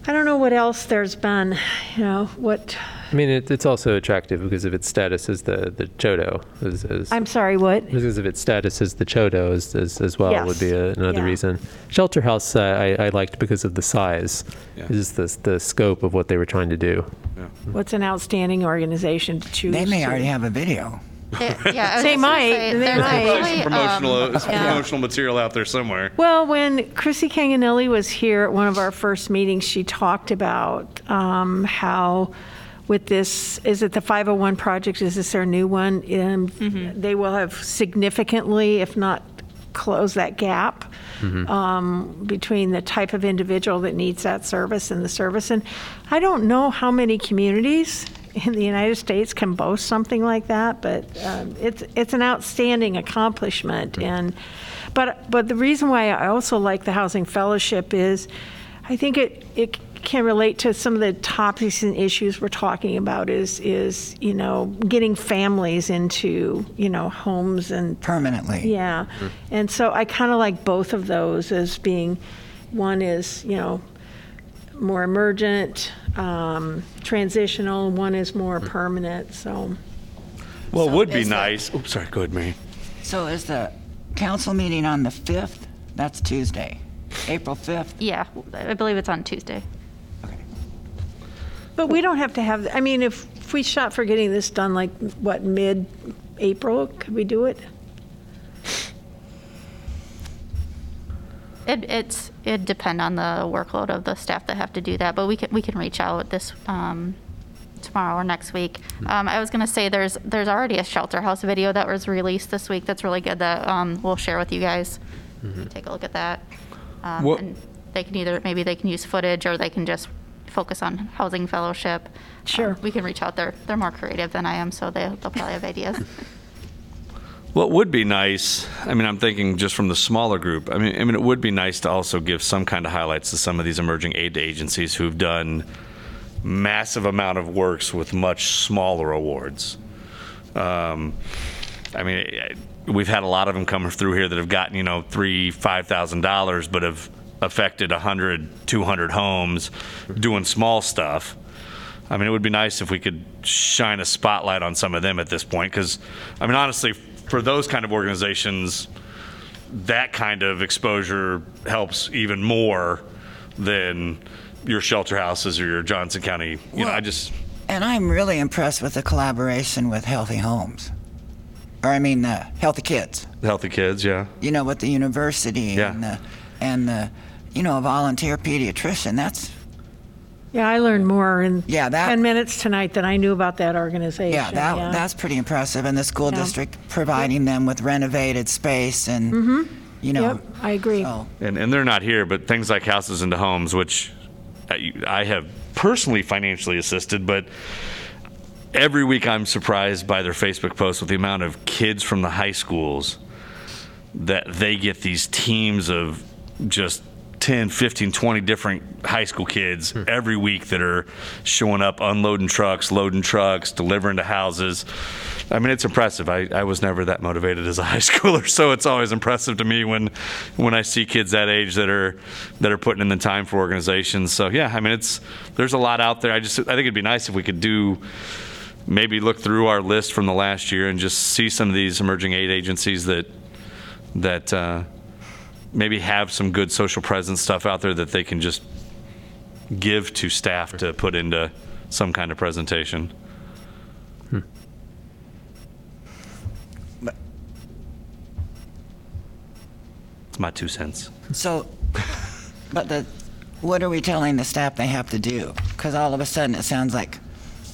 B: I don't know what else there's been, you know, what,
A: I mean, it, it's also attractive because of its status as the the CHDO, as, as
B: I'm sorry, what?
A: because of its status as the CHDO as, as, as well
B: Yes.
A: would be a, another
B: Yeah.
A: reason. Shelter House uh, I, I liked because of the size,
C: Yeah.
A: is the the scope of what they were trying to do.
B: What's an outstanding organization to choose?
I: They may
B: to-
I: already have a video.
E: They- Yeah, I
B: They might,
E: say,
B: they
E: there's
B: might.
C: Probably
E: actually, um,
C: promotional, promotional material out there somewhere.
B: Well, when Chrissy Canganelli was here at one of our first meetings, she talked about um, how with this, is it the 501 project, is this their new one? Um, They will have significantly, if not close that gap um, between the type of individual that needs that service and the service. And I don't know how many communities in the United States can boast something like that, but um, it's it's an outstanding accomplishment. And but but the reason why I also like the Housing Fellowship is, I think it it can relate to some of the topics and issues we're talking about. Is is you know getting families into you know homes and
I: Permanently.
B: yeah. And so I kind of like both of those as being, one is, you know, more emergent, um, transitional, one is more permanent, so.
C: Well, it would be
I: is that-
C: nice. Oops, sorry. Go ahead, Mary.
I: So is the council meeting on the 5th? That's Tuesday, April 5th?
E: Yeah, I believe it's on Tuesday. Okay.
B: But we don't have to have, I mean, if, if we shot for getting this done like, what, mid-April, could we do it?
E: It, it's, it depend on the workload of the staff that have to do that, but we can, we can reach out this, um, tomorrow or next week. Um, I was gonna say there's there's already a shelter house video that was released this week that's really good that um, we'll share with you guys. Take a look at that. Um,
C: What-
E: and they can either maybe they can use footage or they can just focus on housing fellowship.
B: Sure.
E: Um, we can reach out. They're they're more creative than I am, so they they'll probably have ideas.
C: What would be nice, I mean, I'm thinking just from the smaller group, I mean, I mean, it would be nice to also give some kind of highlights to some of these emerging aid agencies who've done massive amount of works with much smaller awards. Um, I mean, we've had a lot of them come through here that have gotten, you know, three, five thousand dollars, but have affected 100, 200 homes doing small stuff. I mean, it would be nice if we could shine a spotlight on some of them at this point, because, I mean, honestly, for those kind of organizations, that kind of exposure helps even more than your shelter houses or your Johnson County. You know, I just,
I: And I'm really impressed with the collaboration with Healthy Homes. Or I mean, uh, Healthy Kids.
C: healthy kids, yeah.
I: You know, with the university
C: Yeah.
I: and the, and the, you know, a volunteer pediatrician. That's
B: Yeah, I learned more in
I: Yeah, that-
B: 10 minutes tonight than I knew about that organization.
I: yeah, that that's pretty impressive. And the school
B: Yeah.
I: district providing them with renovated space and, mm-hmm. you know,
B: Yep, I agree.
I: so
C: And, and they're not here, but things like houses into homes, which I, I have personally financially assisted, but every week I'm surprised by their Facebook posts with the amount of kids from the high schools that they get these teams of just 10, 15, 20 different high school kids every week that are showing up, unloading trucks, loading trucks, delivering to houses. I mean, it's impressive. I, I was never that motivated as a high schooler, so it's always impressive to me when when I see kids that age that are that are putting in the time for organizations. So yeah, I mean, it's there's a lot out there. I just I think it'd be nice if we could do maybe look through our list from the last year and just see some of these emerging aid agencies that that uh, maybe have some good social presence stuff out there that they can just give to staff to put into some kind of presentation. Hmm. It's my two cents.
I: So, but the, what are we telling the staff they have to do? Because all of a sudden it sounds like,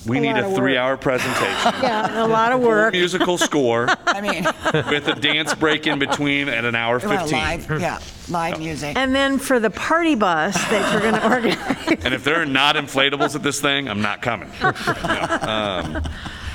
C: We need
B: lot
C: a
B: of work.
C: three-hour presentation,
B: Yeah, a lot of work.
C: musical score
I: I mean,
C: with a dance break in between at an hour
I: well,
C: 15.
I: live, yeah, live music.
B: And then for the party bus that you're going to organize.
C: And if there are not inflatables at this thing, I'm not coming.
E: Um,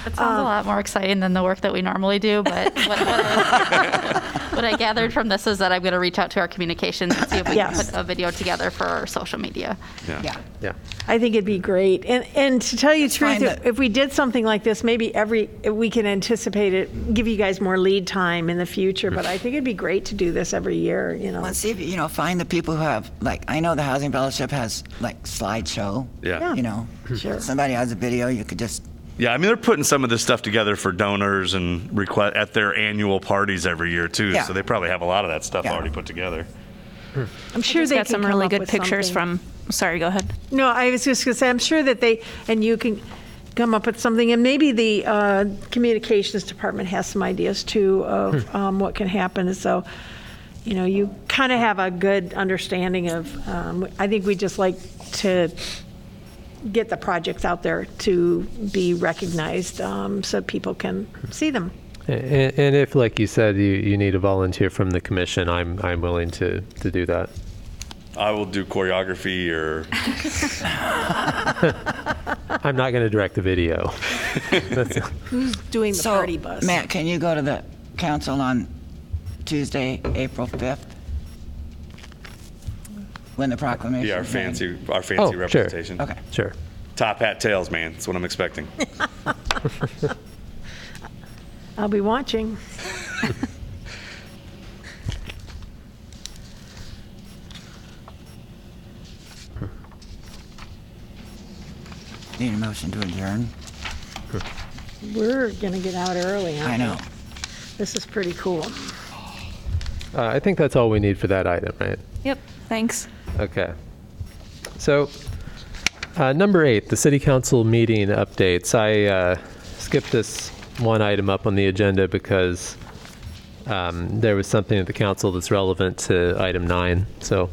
E: It sounds a um, lot more exciting than the work that we normally do, but what, what, I, what I gathered from this is that I'm going to reach out to our communications and see if we
B: Yes.
E: can put a video together for our social media.
I: Yeah.
A: Yeah.
B: I think it'd be great. And, and to tell you the truth,
I: find
B: if,
I: that-
B: if we did something like this, maybe every, we can anticipate it, give you guys more lead time in the future, but I think it'd be great to do this every year, you know.
I: Let's see if, you know, find the people who have, like, I know the Housing Fellowship has, like, slideshow.
C: Yeah.
I: You know,
B: Sure.
I: somebody has a video, you could just,
C: Yeah, I mean, they're putting some of this stuff together for donors and request at their annual parties every year too.
I: Yeah.
C: So they probably have a lot of that stuff
I: Yeah.
C: already put together.
B: I'm sure
H: Just
B: they
H: got some really good pictures
B: something.
H: from. Sorry, go ahead.
B: No, I was just going to say, I'm sure that they, and you can come up with something, and maybe the uh, communications department has some ideas too of um, what can happen. So, you know, you kind of have a good understanding of, um, I think we just like to get the projects out there to be recognized um, so people can see them.
A: And, and if, like you said, you, you need a volunteer from the commission, I'm, I'm willing to, to do that.
C: I will do choreography or
A: I'm not going to direct the video. That's-
B: Who's doing the
I: so,
B: party bus?
I: Matt, can you go to the council on Tuesday, April 5th? When the proclamation
C: yeah, our fancy our fancy
A: Oh, sure.
C: representation.
I: Okay.
A: sure.
C: Top hat tails, man. That's what I'm expecting.
B: I'll be watching.
I: Need a motion to adjourn?
B: We're going to get out early, aren't
I: I know.
B: we? This is pretty cool.
A: Uh, I think that's all we need for that item, right?
H: Yep. Thanks.
A: Okay. So, uh, number eight, the city council meeting updates. I uh, skipped this one item up on the agenda because um, there was something at the council that's relevant to item nine. So,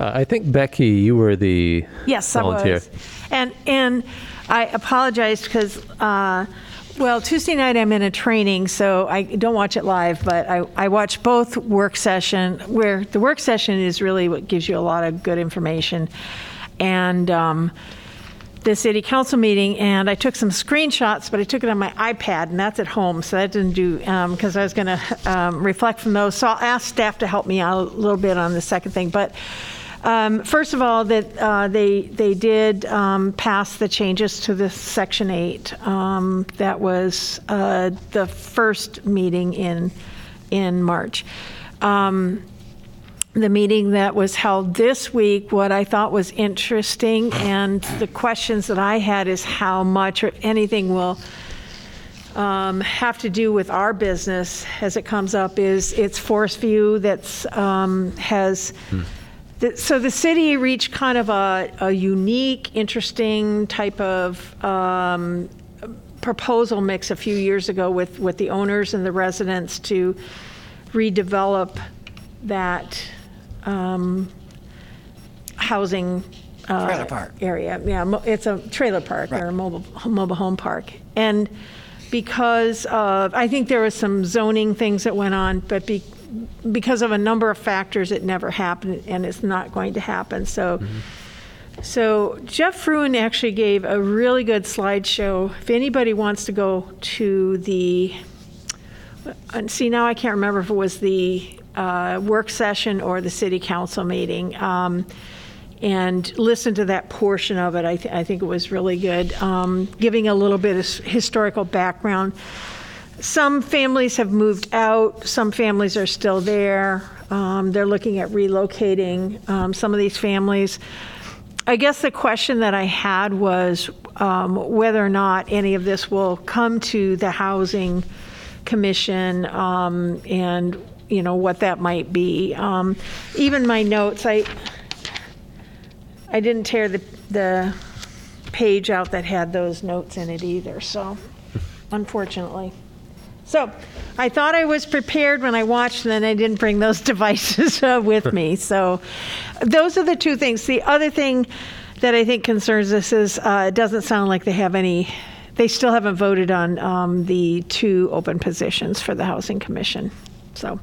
A: uh, I think Becky, you were the
B: Yes, I was. And, and I apologize because, uh, well, Tuesday night I'm in a training, so I don't watch it live, but I, I watch both work session, where the work session is really what gives you a lot of good information. And um, the city council meeting, and I took some screenshots, but I took it on my iPad, and that's at home, so that didn't do, because I was going to um, reflect from those. So I'll ask staff to help me out a little bit on the second thing. But um, first of all, that uh, they they did um, pass the changes to the Section 8. Um, that was uh, the first meeting in in March. Um, the meeting that was held this week, what I thought was interesting, and the questions that I had is how much or anything will um, have to do with our business as it comes up is it's Forest View that's um, has. The- So the city reached kind of a, a unique, interesting type of um, proposal mix a few years ago with, with the owners and the residents to redevelop that um, housing uh,
I: Trailer park.
B: area. Yeah, mo- it's a trailer park or a mobile mobile home park, and because of I think there was some zoning things that went on, but be, because of a number of factors, it never happened, and it's not going to happen. So. So Geoff Fruin actually gave a really good slideshow. If anybody wants to go to the, and see now I can't remember if it was the uh, work session or the city council meeting, um, and listen to that portion of it. I, th- I think it was really good, um, giving a little bit of historical background. Some families have moved out, some families are still there. Um, they're looking at relocating um, some of these families. I guess the question that I had was um, whether or not any of this will come to the housing commission um, and you know what that might be. Um, even my notes, I I didn't tear the the page out that had those notes in it either. So unfortunately. So I thought I was prepared when I watched, and then I didn't bring those devices uh, with me. So those are the two things. The other thing that I think concerns us is uh, it doesn't sound like they have any. They still haven't voted on um, the two open positions for the Housing Commission. So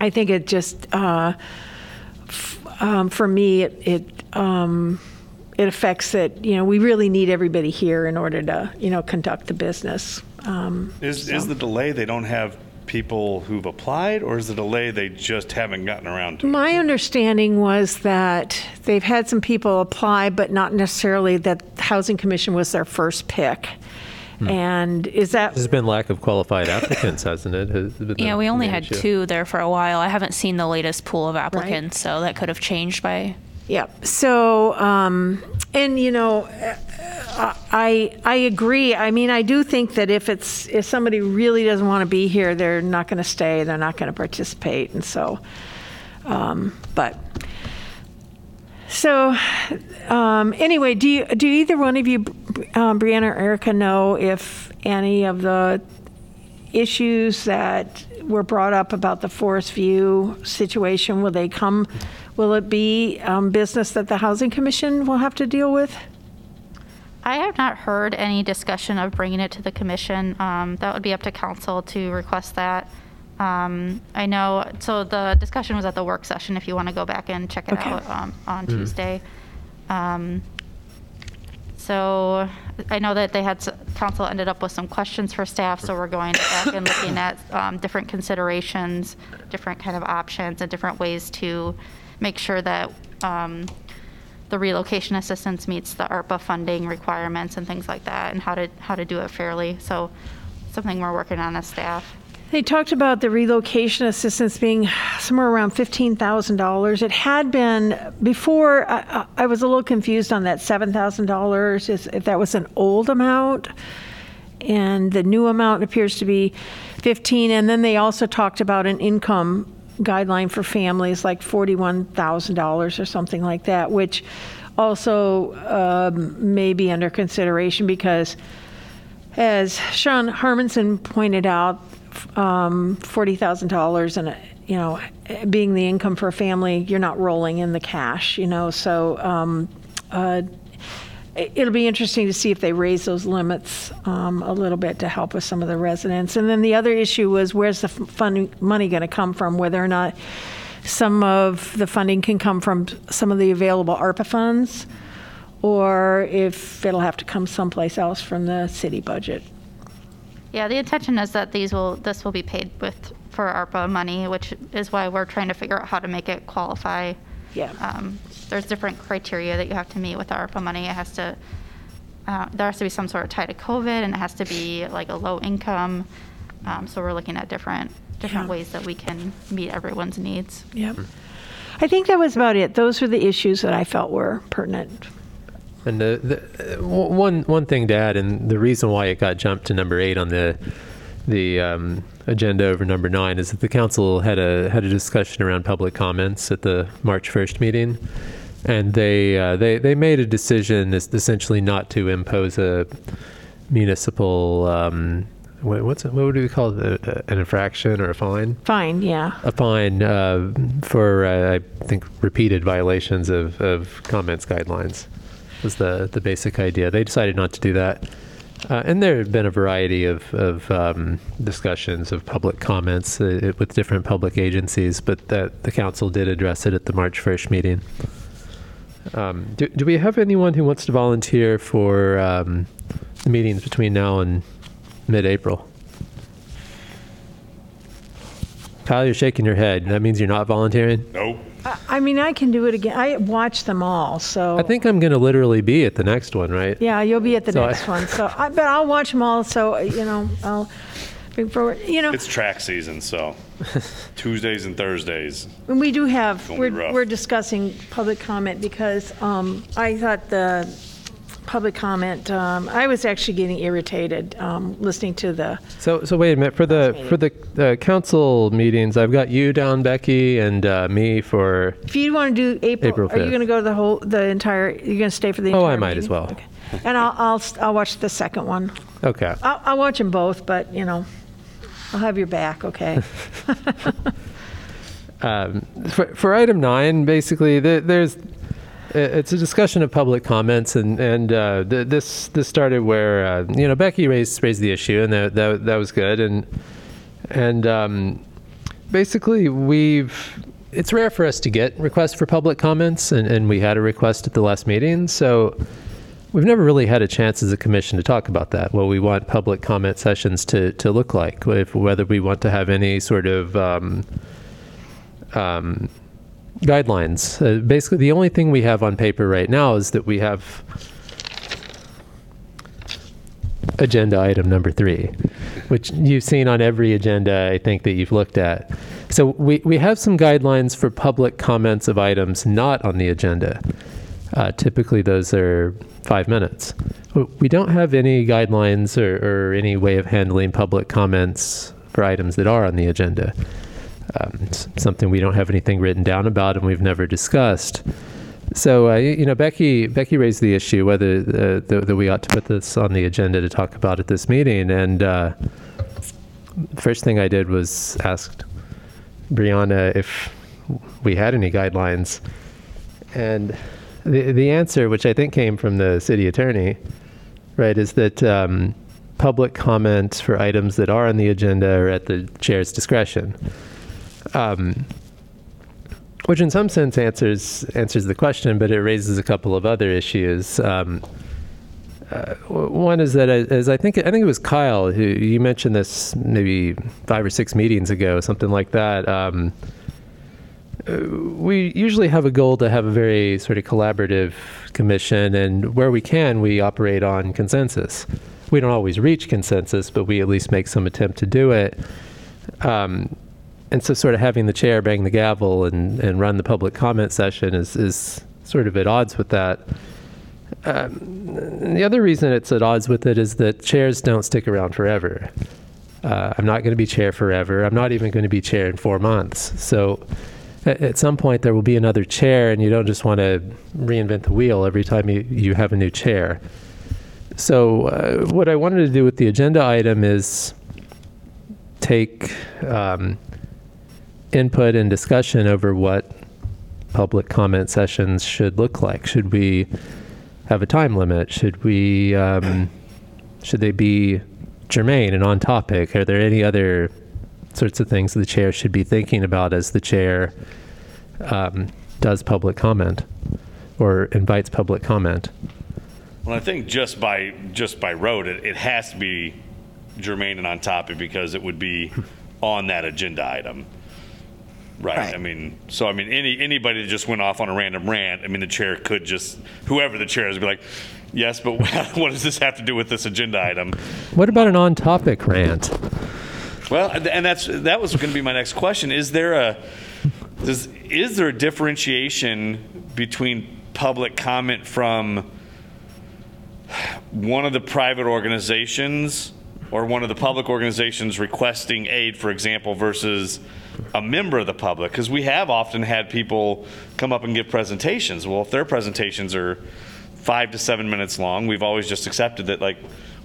B: I think it just, uh, f- um, for me, it, it um, it affects that you know we really need everybody here in order to you know conduct the business. Um,
C: Is, is the delay they don't have people who've applied, or is the delay they just haven't gotten around to?
B: My understanding was that they've had some people apply, but not necessarily that the Housing Commission was their first pick. And is that,
A: There's been lack of qualified applicants, hasn't it? Has been
H: Yeah, we only had
A: issue.
H: two there for a while. I haven't seen the latest pool of applicants, so that could have changed by.
B: Yeah, so, um, and you know, I, I agree. I mean, I do think that if it's, if somebody really doesn't want to be here, they're not going to stay, they're not going to participate, and so, um, but, so, um, anyway, do you, do either one of you, um, Brianna or Erica, know if any of the issues that were brought up about the Forest View situation, will they come, will it be um, business that the Housing Commission will have to deal with?
E: I have not heard any discussion of bringing it to the commission. Um, That would be up to council to request that. Um, I know, so the discussion was at the work session, if you want to go back and check it
B: Okay.
E: out um, on Tuesday. Um, So I know that they had, s- council ended up with some questions for staff, so we're going back and looking at um, different considerations, different kind of options, and different ways to make sure that um, the relocation assistance meets the ARPA funding requirements and things like that, and how to, how to do it fairly. So something we're working on as staff.
B: They talked about the relocation assistance being somewhere around $15,000. It had been, before, I, I was a little confused on that $7,000, is- if that was an old amount. And the new amount appears to be 15. And then they also talked about an income guideline for families, like $41,000 or something like that, which also um, may be under consideration because as Shawn Harmsen pointed out, um, $40,000 and, you know, being the income for a family, you're not rolling in the cash, you know, so um, uh, it'll be interesting to see if they raise those limits um, a little bit to help with some of the residents. And then the other issue was where's the f- funding, money going to come from? Whether or not some of the funding can come from some of the available ARPA funds, or if it'll have to come someplace else from the city budget.
E: Yeah, the intention is that these will, this will be paid with, for ARPA money, which is why we're trying to figure out how to make it qualify.
B: Yeah.
E: Um, There's different criteria that you have to meet with the ARPA money. It has to, uh, there has to be some sort of tie to COVID, and it has to be like a low income. Um, So we're looking at different, different
B: Yeah.
E: ways that we can meet everyone's needs.
B: Yep. I think that was about it. Those were the issues that I felt were pertinent.
A: And the, the uh, w- one one thing to add, and the reason why it got jumped to number eight on the the um, agenda over number nine is that the council had a had a discussion around public comments at the March first meeting, and they uh, they they made a decision essentially not to impose a municipal. Um, what, what's it, what would we call it? An infraction or a fine?
B: Fine, yeah.
A: a fine uh, for uh, I think repeated violations of, of comments guidelines was the the basic idea. They decided not to do that, uh, and there have been a variety of of um, discussions of public comments uh, with different public agencies, but the council did address it at the March first meeting. Um, do, do we have anyone who wants to volunteer for um, the meetings between now and mid-April? Kyle, you're shaking your head. That means you're not volunteering?
C: Nope.
B: I- I mean, I can do it again. I watch them all, so.
A: I think I'm going to literally be at the next one, right?
B: Yeah, you'll be at the
A: So I-
B: next one. So, I, but I'll watch them all. So, uh, you know, I'll bring forward. You know,
C: It's track season, so Tuesdays and Thursdays.
B: and we do have.
C: Gonna be
B: We're
C: rough.
B: we're discussing public comment because um, I thought the public comment. Um, I was actually getting irritated um, listening to the.
A: So, so wait a minute. For the for the uh, council meetings, I've got you down, Becky, and uh, me for.
B: If you want to do April,
A: April
B: are you
A: 5th.
B: going to go to the whole the entire? You're going to stay for the
A: Oh,
B: entire.
A: I might as
B: meeting?
A: well.
B: Okay. And I'll I'll I'll watch the second one.
A: Okay.
B: I'll, I'll watch them both, but you know, I'll have your back. Okay.
A: Um, for, for item nine, basically, the, there's it's a discussion of public comments, and and uh, th- this this started where uh, you know Becky raised raised the issue, and that that, that was good, and and um, basically we've it's rare for us to get requests for public comments, and, and we had a request at the last meeting, so we've never really had a chance as a commission to talk about that. What we want public comment sessions to to look like, if, whether we want to have any sort of um, um, guidelines. Uh, basically, the only thing we have on paper right now is that we have agenda item number three, which you've seen on every agenda, I think, that you've looked at. So we, we have some guidelines for public comments of items not on the agenda. Uh, typically, those are five minutes. We don't have any guidelines or, or any way of handling public comments for items that are on the agenda. Um, something we don't have anything written down about and we've never discussed. So, uh, you know, Becky Becky raised the issue whether uh, th- that we ought to put this on the agenda to talk about at this meeting. And uh, first thing I did was asked Brianna if we had any guidelines, and the the answer, which I think came from the city attorney, right, is that um, public comments for items that are on the agenda are at the chair's discretion. Um, which in some sense answers answers the question, but it raises a couple of other issues. Um, uh, one is that, uh, as I think, I think it was Kyle who you mentioned this maybe five or six meetings ago, something like that. Um, uh, we usually have a goal to have a very sort of collaborative commission, and where we can, we operate on consensus. We don't always reach consensus, but we at least make some attempt to do it. Um, and so sort of having the chair bang the gavel and, and run the public comment session is, is sort of at odds with that. Um, the other reason it's at odds with it is that chairs don't stick around forever. Uh, I'm not going to be chair forever. I'm not even going to be chair in four months. So at, at some point there will be another chair, and you don't just want to reinvent the wheel every time you, you have a new chair. So uh, what I wanted to do with the agenda item is take um, input and discussion over what public comment sessions should look like. Should we have a time limit? Should we, um, should they be germane and on topic? Are there any other sorts of things the chair should be thinking about as the chair um, does public comment or invites public comment?
C: Well, I think just by, just by road, it, it has to be germane and on topic because it would be on that agenda item. Right.
I: Right.
C: I mean, so I mean, any, anybody that just went off on a random rant, I mean, the chair could just, whoever the chair is, be like, yes, but what does this have to do with this agenda item?
A: What about an on topic rant?
C: Well, and that's that was going to be my next question. Is there a does is there a differentiation between public comment from one of the private organizations or one of the public organizations requesting aid, for example, versus a member of the public? Because we have often had people come up and give presentations. Well, if their presentations are five to seven minutes long, we've always just accepted that, like,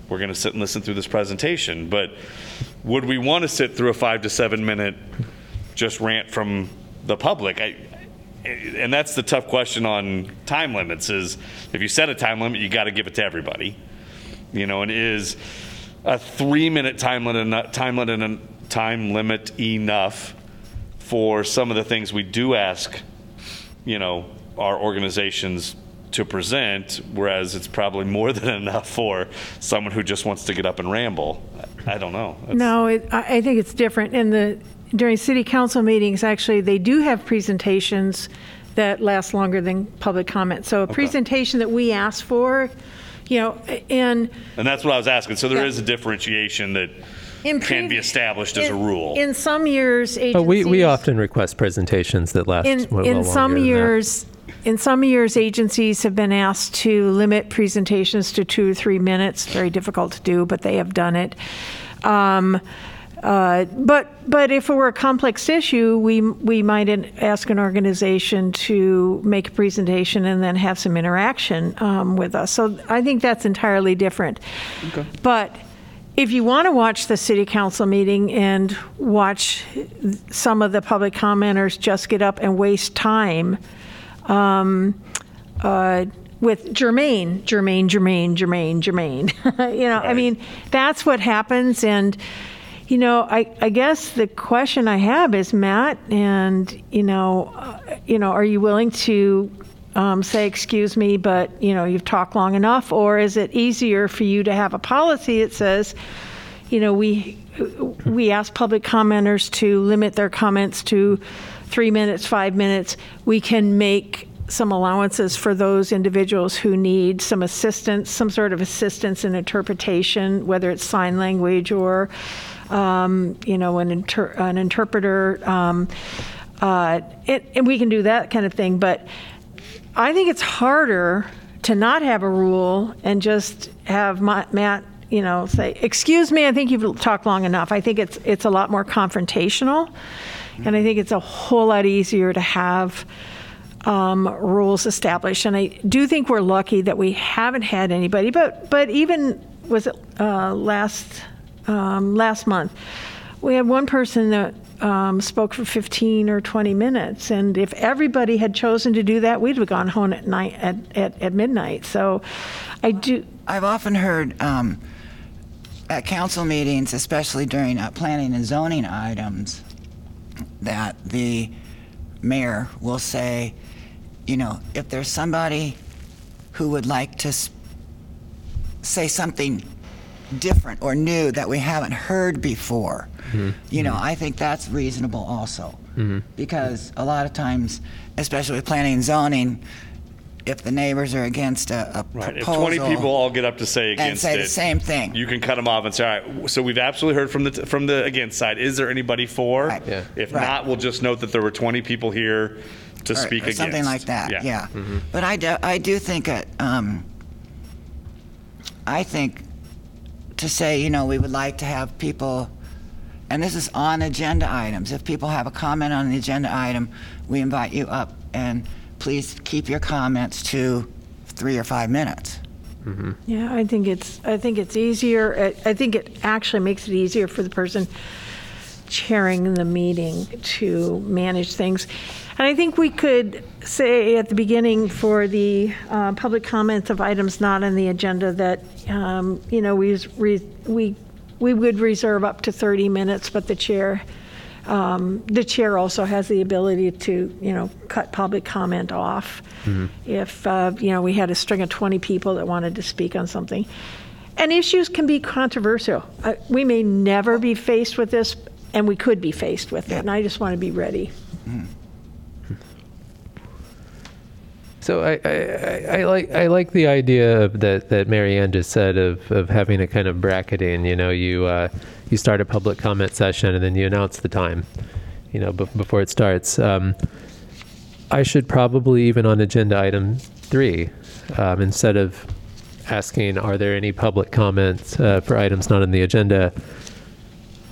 C: we're going to sit and listen through this presentation. But would we want to sit through a five to seven minute just rant from the public? I, and that's the tough question on time limits is if you set a time limit, you got to give it to everybody. You know, and is a three minute time limit, time limit, time limit enough for some of the things we do ask, you know, our organizations to present, whereas it's probably more than enough for someone who just wants to get up and ramble. I don't know. That's-
B: No, it, I, I think it's different. In the, during city council meetings, actually, they do have presentations that last longer than public comment. So a presentation that we ask for, you know, and
C: And that's what I was asking. So there
B: Yeah.
C: is a differentiation that
B: in.
C: can be
B: previ-
C: established as a
B: in-
C: rule.
B: In some years, agencies.
A: But we, we often request presentations that last
B: In,
A: a little
B: in
A: longer
B: some
A: than that.
B: years, in some years, agencies have been asked to limit presentations to two or three minutes. Very difficult to do, but they have done it. Um, uh, but but if it were a complex issue, we we might ask an organization to make a presentation and then have some interaction um, with us. So I think that's entirely different. But if you want to watch the city council meeting and watch some of the public commenters just get up and waste time um, uh, with Jermaine, Jermaine, Jermaine, Jermaine, Jermaine. you know, I mean, that's what happens. And, you know, I, I guess the question I have is, Matt, and, you know, uh, you know, are you willing to um, say, excuse me, but, you know, you've talked long enough? Or is it easier for you to have a policy that says, you know, we, we ask public commenters to limit their comments to three minutes, five minutes. We can make some allowances for those individuals who need some assistance, some sort of assistance in interpretation, whether it's sign language or, um, you know, an, inter- an interpreter. Um, uh, it, and we can do that kind of thing. But I think it's harder to not have a rule and just have Ma- Matt, you know, say, "Excuse me, I think you've talked long enough." I think it's it's a lot more confrontational, and I think it's a whole lot easier to have um, rules established. And I do think we're lucky that we haven't had anybody. But but even was it uh, last um, last month, we had one person that um, spoke for 15 or 20 minutes, and if everybody had chosen to do that, we'd have gone home at night at, at, at midnight. So I do.
I: I've often heard um, at council meetings, especially during uh, planning and zoning items, that the mayor will say, you know, if there's somebody who would like to say something different or new that we haven't heard before, mm-hmm. you know, mm-hmm. I think that's reasonable also. Mm-hmm. Because a lot of times, especially with planning and zoning, if the neighbors are against a, a
C: Right. If 20 people all get up to say against
I: and
C: against
I: say
C: it,
I: the same thing.
C: you can cut them off and say, all right, so we've absolutely heard from the, from the against side. Is there anybody for?
I: Right.
A: Yeah.
C: If
I: Right.
C: not, we'll just note that there were 20 people here to
I: or-
C: speak
I: or
C: against.
I: something like that. Yeah. yeah But I do, I do think it. Um, I think to say, you know, we would like to have people, and this is on agenda items. If people have a comment on the agenda item, we invite you up, and please keep your comments to three or five minutes. Mm-hmm.
B: Yeah, I think it's I think it's easier. I, I think it actually makes it easier for the person chairing the meeting to manage things. And I think we could say at the beginning for the uh, public comments of items not on the agenda that, um, you know, we, we, we would reserve up to 30 minutes, but the chair, um, the chair also has the ability to, you know, cut public comment off if, uh, you know, we had a string of 20 people that wanted to speak on something. And issues can be controversial. Uh, We may never be faced with this, and we could be faced with it, and I just want to be ready.
A: So I, I, I, like I like the idea that that Marianne just said of, of having a kind of bracketing. You know, you uh, you start a public comment session and then you announce the time. You know, b- before it starts. Um, I should probably even on agenda item three, um, instead of asking, are there any public comments uh, for items not on the agenda?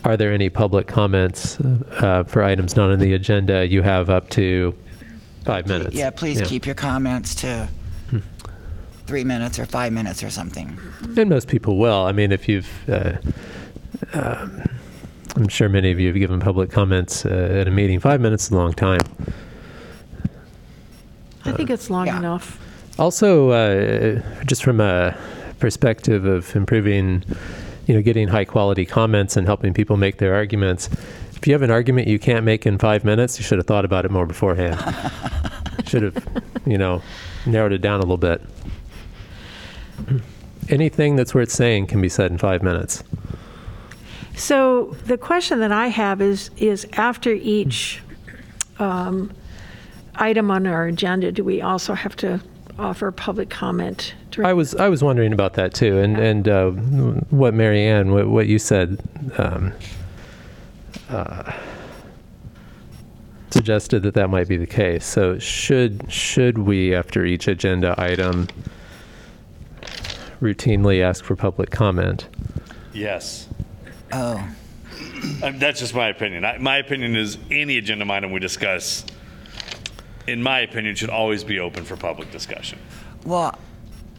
A: Are there any public comments uh, for items not on the agenda? You have up to five minutes.
I: Yeah, please keep your comments to three minutes or five minutes or something.
A: And most people will. I mean, if you've, uh, um, I'm sure many of you have given public comments uh, at a meeting. Five minutes is a long time.
B: I think it's long enough.
A: Also, uh, just from a perspective of improving, you know, getting high quality comments and helping people make their arguments. If you have an argument you can't make in five minutes, you should have thought about it more beforehand. should have, you know, narrowed it down a little bit. Anything that's worth saying can be said in five minutes.
B: So the question that I have is, is after each um, item on our agenda, do we also have to offer public comment? during-
A: I was I was wondering about that too, and and uh, what Marianne, what, what you said, um, uh, suggested that that might be the case. So should should we, after each agenda item, routinely ask for public comment?
C: Yes.
I: Oh,
C: Um, that's just my opinion. I, my opinion is any agenda item we discuss, in my opinion, should always be open for public discussion.
I: well,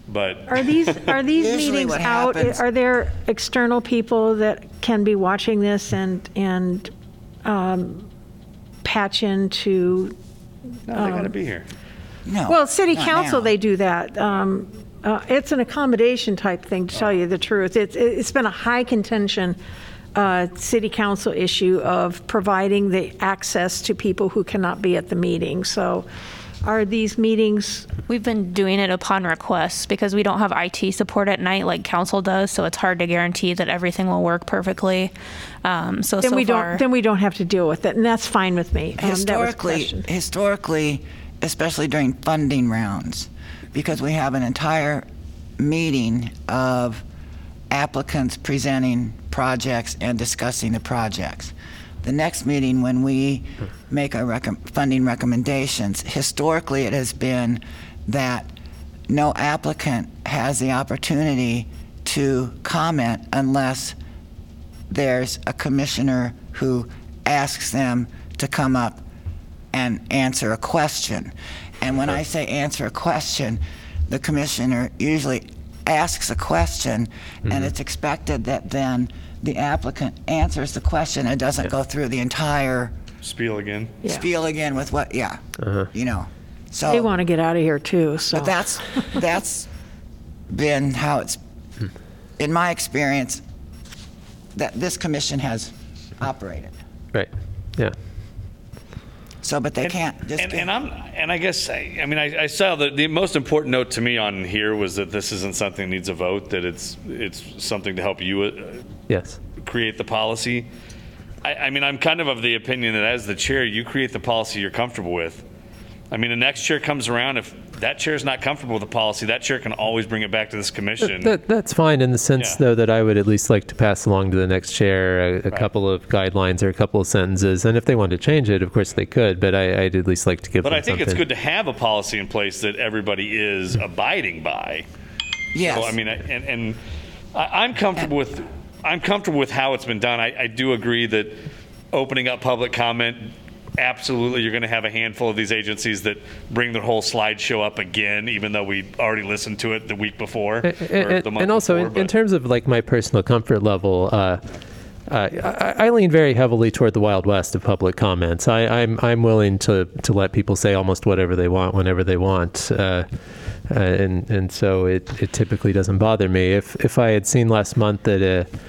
C: But
B: Are these, are these
I: Usually
B: meetings
I: what
B: out?
I: happens-
B: Are there external people that can be watching this and, and um, patch into?
C: no, they got to be here.
I: no.
B: Well, city
I: not
B: council,
I: now.
B: they do that. Um, uh, It's an accommodation type thing, to tell you the truth. It's, it's been a high contention uh, city council issue of providing the access to people who cannot be at the meeting. So are these meetings,
H: We've been doing it upon request because we don't have IT support at night like council does, so it's hard to guarantee that everything will work perfectly. Um, so
B: then
H: so
B: we
H: far,
B: don't, then we don't have to deal with it, and that's fine with me. Um, that was the
I: historically,
B: question.
I: historically, especially during funding rounds, because we have an entire meeting of applicants presenting projects and discussing the projects. The next meeting, when we make our recom- funding recommendations, historically it has been that no applicant has the opportunity to comment unless there's a commissioner who asks them to come up and answer a question. And when I say answer a question, the commissioner usually asks a question, and mm-hmm. it's expected that then the applicant answers the question and doesn't go through the entire
C: Spiel again.
B: Yeah.
I: spiel again with what, yeah, you know. So
B: They want to get out of here, too, so.
I: but that's that's been how it's, in my experience, that this commission has operated.
A: Right. Yeah.
I: So, but they can't just.
C: And,
I: give-
C: and I'm, and I guess, I, I mean, I, I saw that the most important note to me on here was that this isn't something that needs a vote, that it's, it's something to help you uh,
A: Yes.
C: create the policy. I, I mean, I'm kind of of the opinion that as the chair, you create the policy you're comfortable with. I mean, the next chair comes around, if that chair is not comfortable with the policy, that chair can always bring it back to this commission.
A: That, that's fine in the sense,
C: Yeah.
A: though, that I would at least like to pass along to the next chair a, a couple of guidelines or a couple of sentences. And if they want to change it, of course they could, but I, I'd at least like to give
C: But
A: them
C: I think
A: something.
C: it's good to have a policy in place that everybody is abiding by.
I: yes.
C: So, I mean, I- and, and I- I'm comfortable with, I'm comfortable with how it's been done. I, I do agree that opening up public comment, absolutely, you're going to have a handful of these agencies that bring their whole slideshow up again, even though we already listened to it the week before. or
A: and,
C: the month
A: and also
C: before,
A: in, in terms of like my personal comfort level uh, uh, I, I lean very heavily toward the Wild West of public comments. I, I'm I'm willing to to let people say almost whatever they want whenever they want, uh, uh, and and so it, it typically doesn't bother me. If if I had seen last month that uh, y-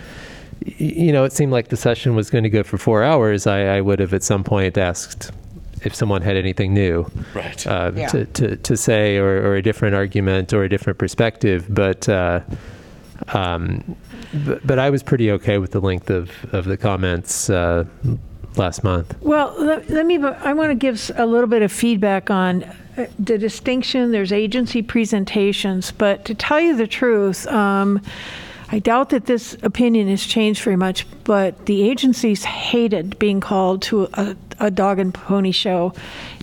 A: you know it seemed like the session was going to go for four hours, I, I would have at some point asked if someone had anything new
C: Right.
A: uh,
I: Yeah.
A: to, to, to say or, or a different argument or a different perspective. But, uh, um, but, but I was pretty okay with the length of, of the comments uh, last month.
B: Well, let, let me, I want to give a little bit of feedback on uh, the distinction. There's agency presentations, but to tell you the truth, um, I doubt that this opinion has changed very much, but the agencies hated being called to a, a dog and pony show.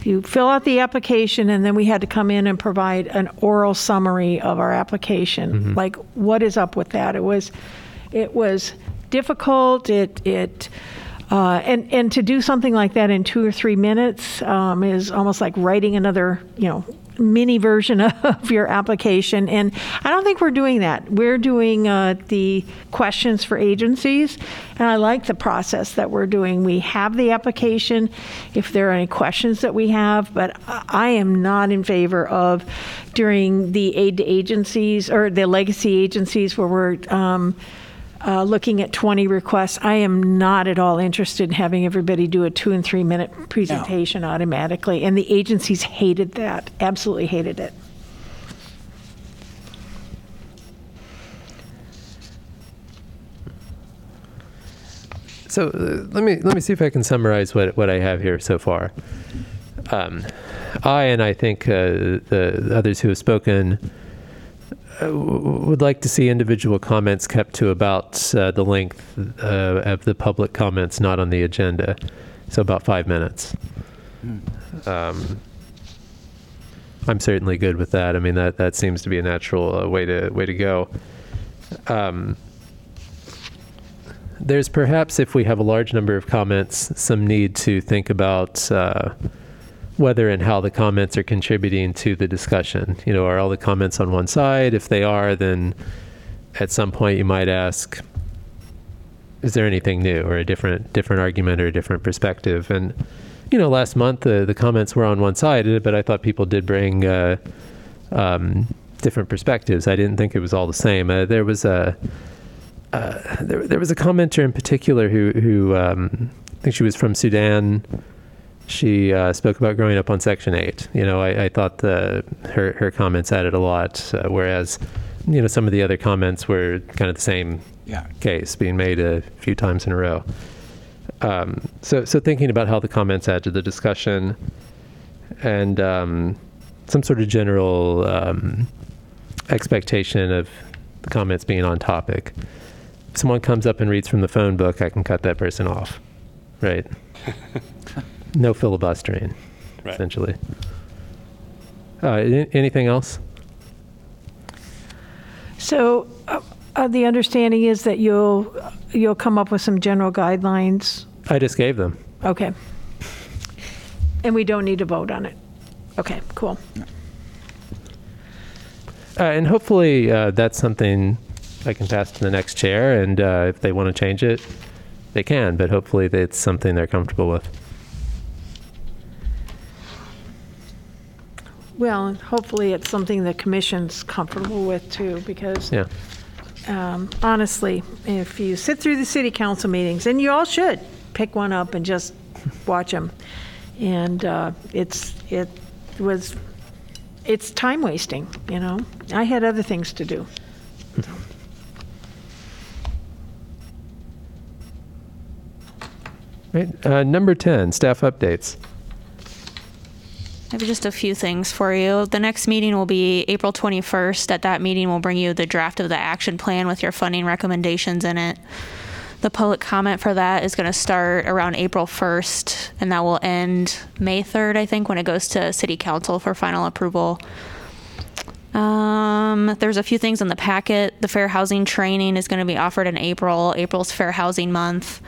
B: You fill out the application, and then we had to come in and provide an oral summary of our application. Like, what is up with that? It was, it was difficult. It, it, uh, and and to do something like that in two or three minutes um, is almost like writing another, you know, mini version of your application. And I don't think we're doing that. We're doing uh, the questions for agencies, and I like the process that we're doing. We have the application. If there are any questions that we have, but I am not in favor of during the aid to agencies or the legacy agencies where we're um, uh, looking at 20 requests. I am not at all interested in having everybody do a two and three minute presentation automatically. And the agencies hated that, absolutely hated it.
A: So uh, let me let me see if I can summarize what, what I have here so far. Um, I and I think uh, the others who have spoken uh, w- would like to see individual comments kept to about uh, the length uh, of the public comments not on the agenda, so about five minutes. Um, I'm certainly good with that. I mean that that seems to be a natural uh, way to way to go. Um, there's perhaps, if we have a large number of comments, some need to think about uh, whether and how the comments are contributing to the discussion. You know, are all the comments on one side? If they are, then at some point you might ask, is there anything new or a different different argument or a different perspective? And you know, last month the the comments were on one side, but I thought people did bring uh, um, different perspectives. I didn't think it was all the same. Uh, there was a uh, there, there was a commenter in particular who, who um, I think she was from Sudan. She uh, spoke about growing up on Section 8. You know, I, I thought the, her, her comments added a lot, uh, whereas, you know, some of the other comments were kind of the same
I: Yeah.
A: case being made a few times in a row. Um, so, so thinking about how the comments add to the discussion and um, some sort of general um, expectation of the comments being on topic. If someone comes up and reads from the phone book, I can cut that person off, right? no filibustering,
C: Right.
A: essentially. Uh, anything else?
B: So uh, uh, the understanding is that you'll, you'll come up with some general guidelines.
A: I just gave them.
B: Okay. And we don't need to vote on it. Okay, cool.
A: Uh, and hopefully uh, that's something I can pass to the next chair, and uh, if they want to change it, they can, but hopefully it's something they're comfortable with.
B: Well, and hopefully it's something the commission's comfortable with too, because
A: Yeah.
B: um, honestly, if you sit through the city council meetings, and you all should, pick one up and just watch them. And uh, it's, it was, it's time wasting, you know? I had other things to do.
A: Right. Uh, number 10, staff updates.
H: I have just a few things for you. The next meeting will be April 21st. At that meeting, we'll bring you the draft of the action plan with your funding recommendations in it. The public comment for that is going to start around April 1st, and that will end May 3rd, I think, when it goes to City Council for final approval. Um, there's a few things in the packet. The fair housing training is going to be offered in April. April's Fair Housing Month.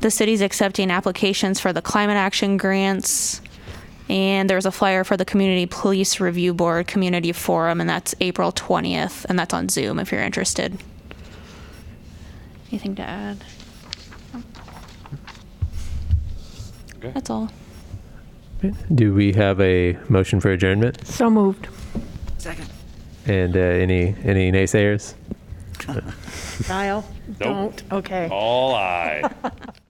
H: The city's accepting applications for the climate action grants. And there's a flyer for the Community Police Review Board Community Forum, and that's April 20th, and that's on Zoom if you're interested. Anything to add? Okay. That's all.
A: Do we have a motion for adjournment?
B: So moved.
I: Second.
A: And uh, any any naysayers?
B: Kyle,
C: Nope.
B: Don't, okay.
C: All aye.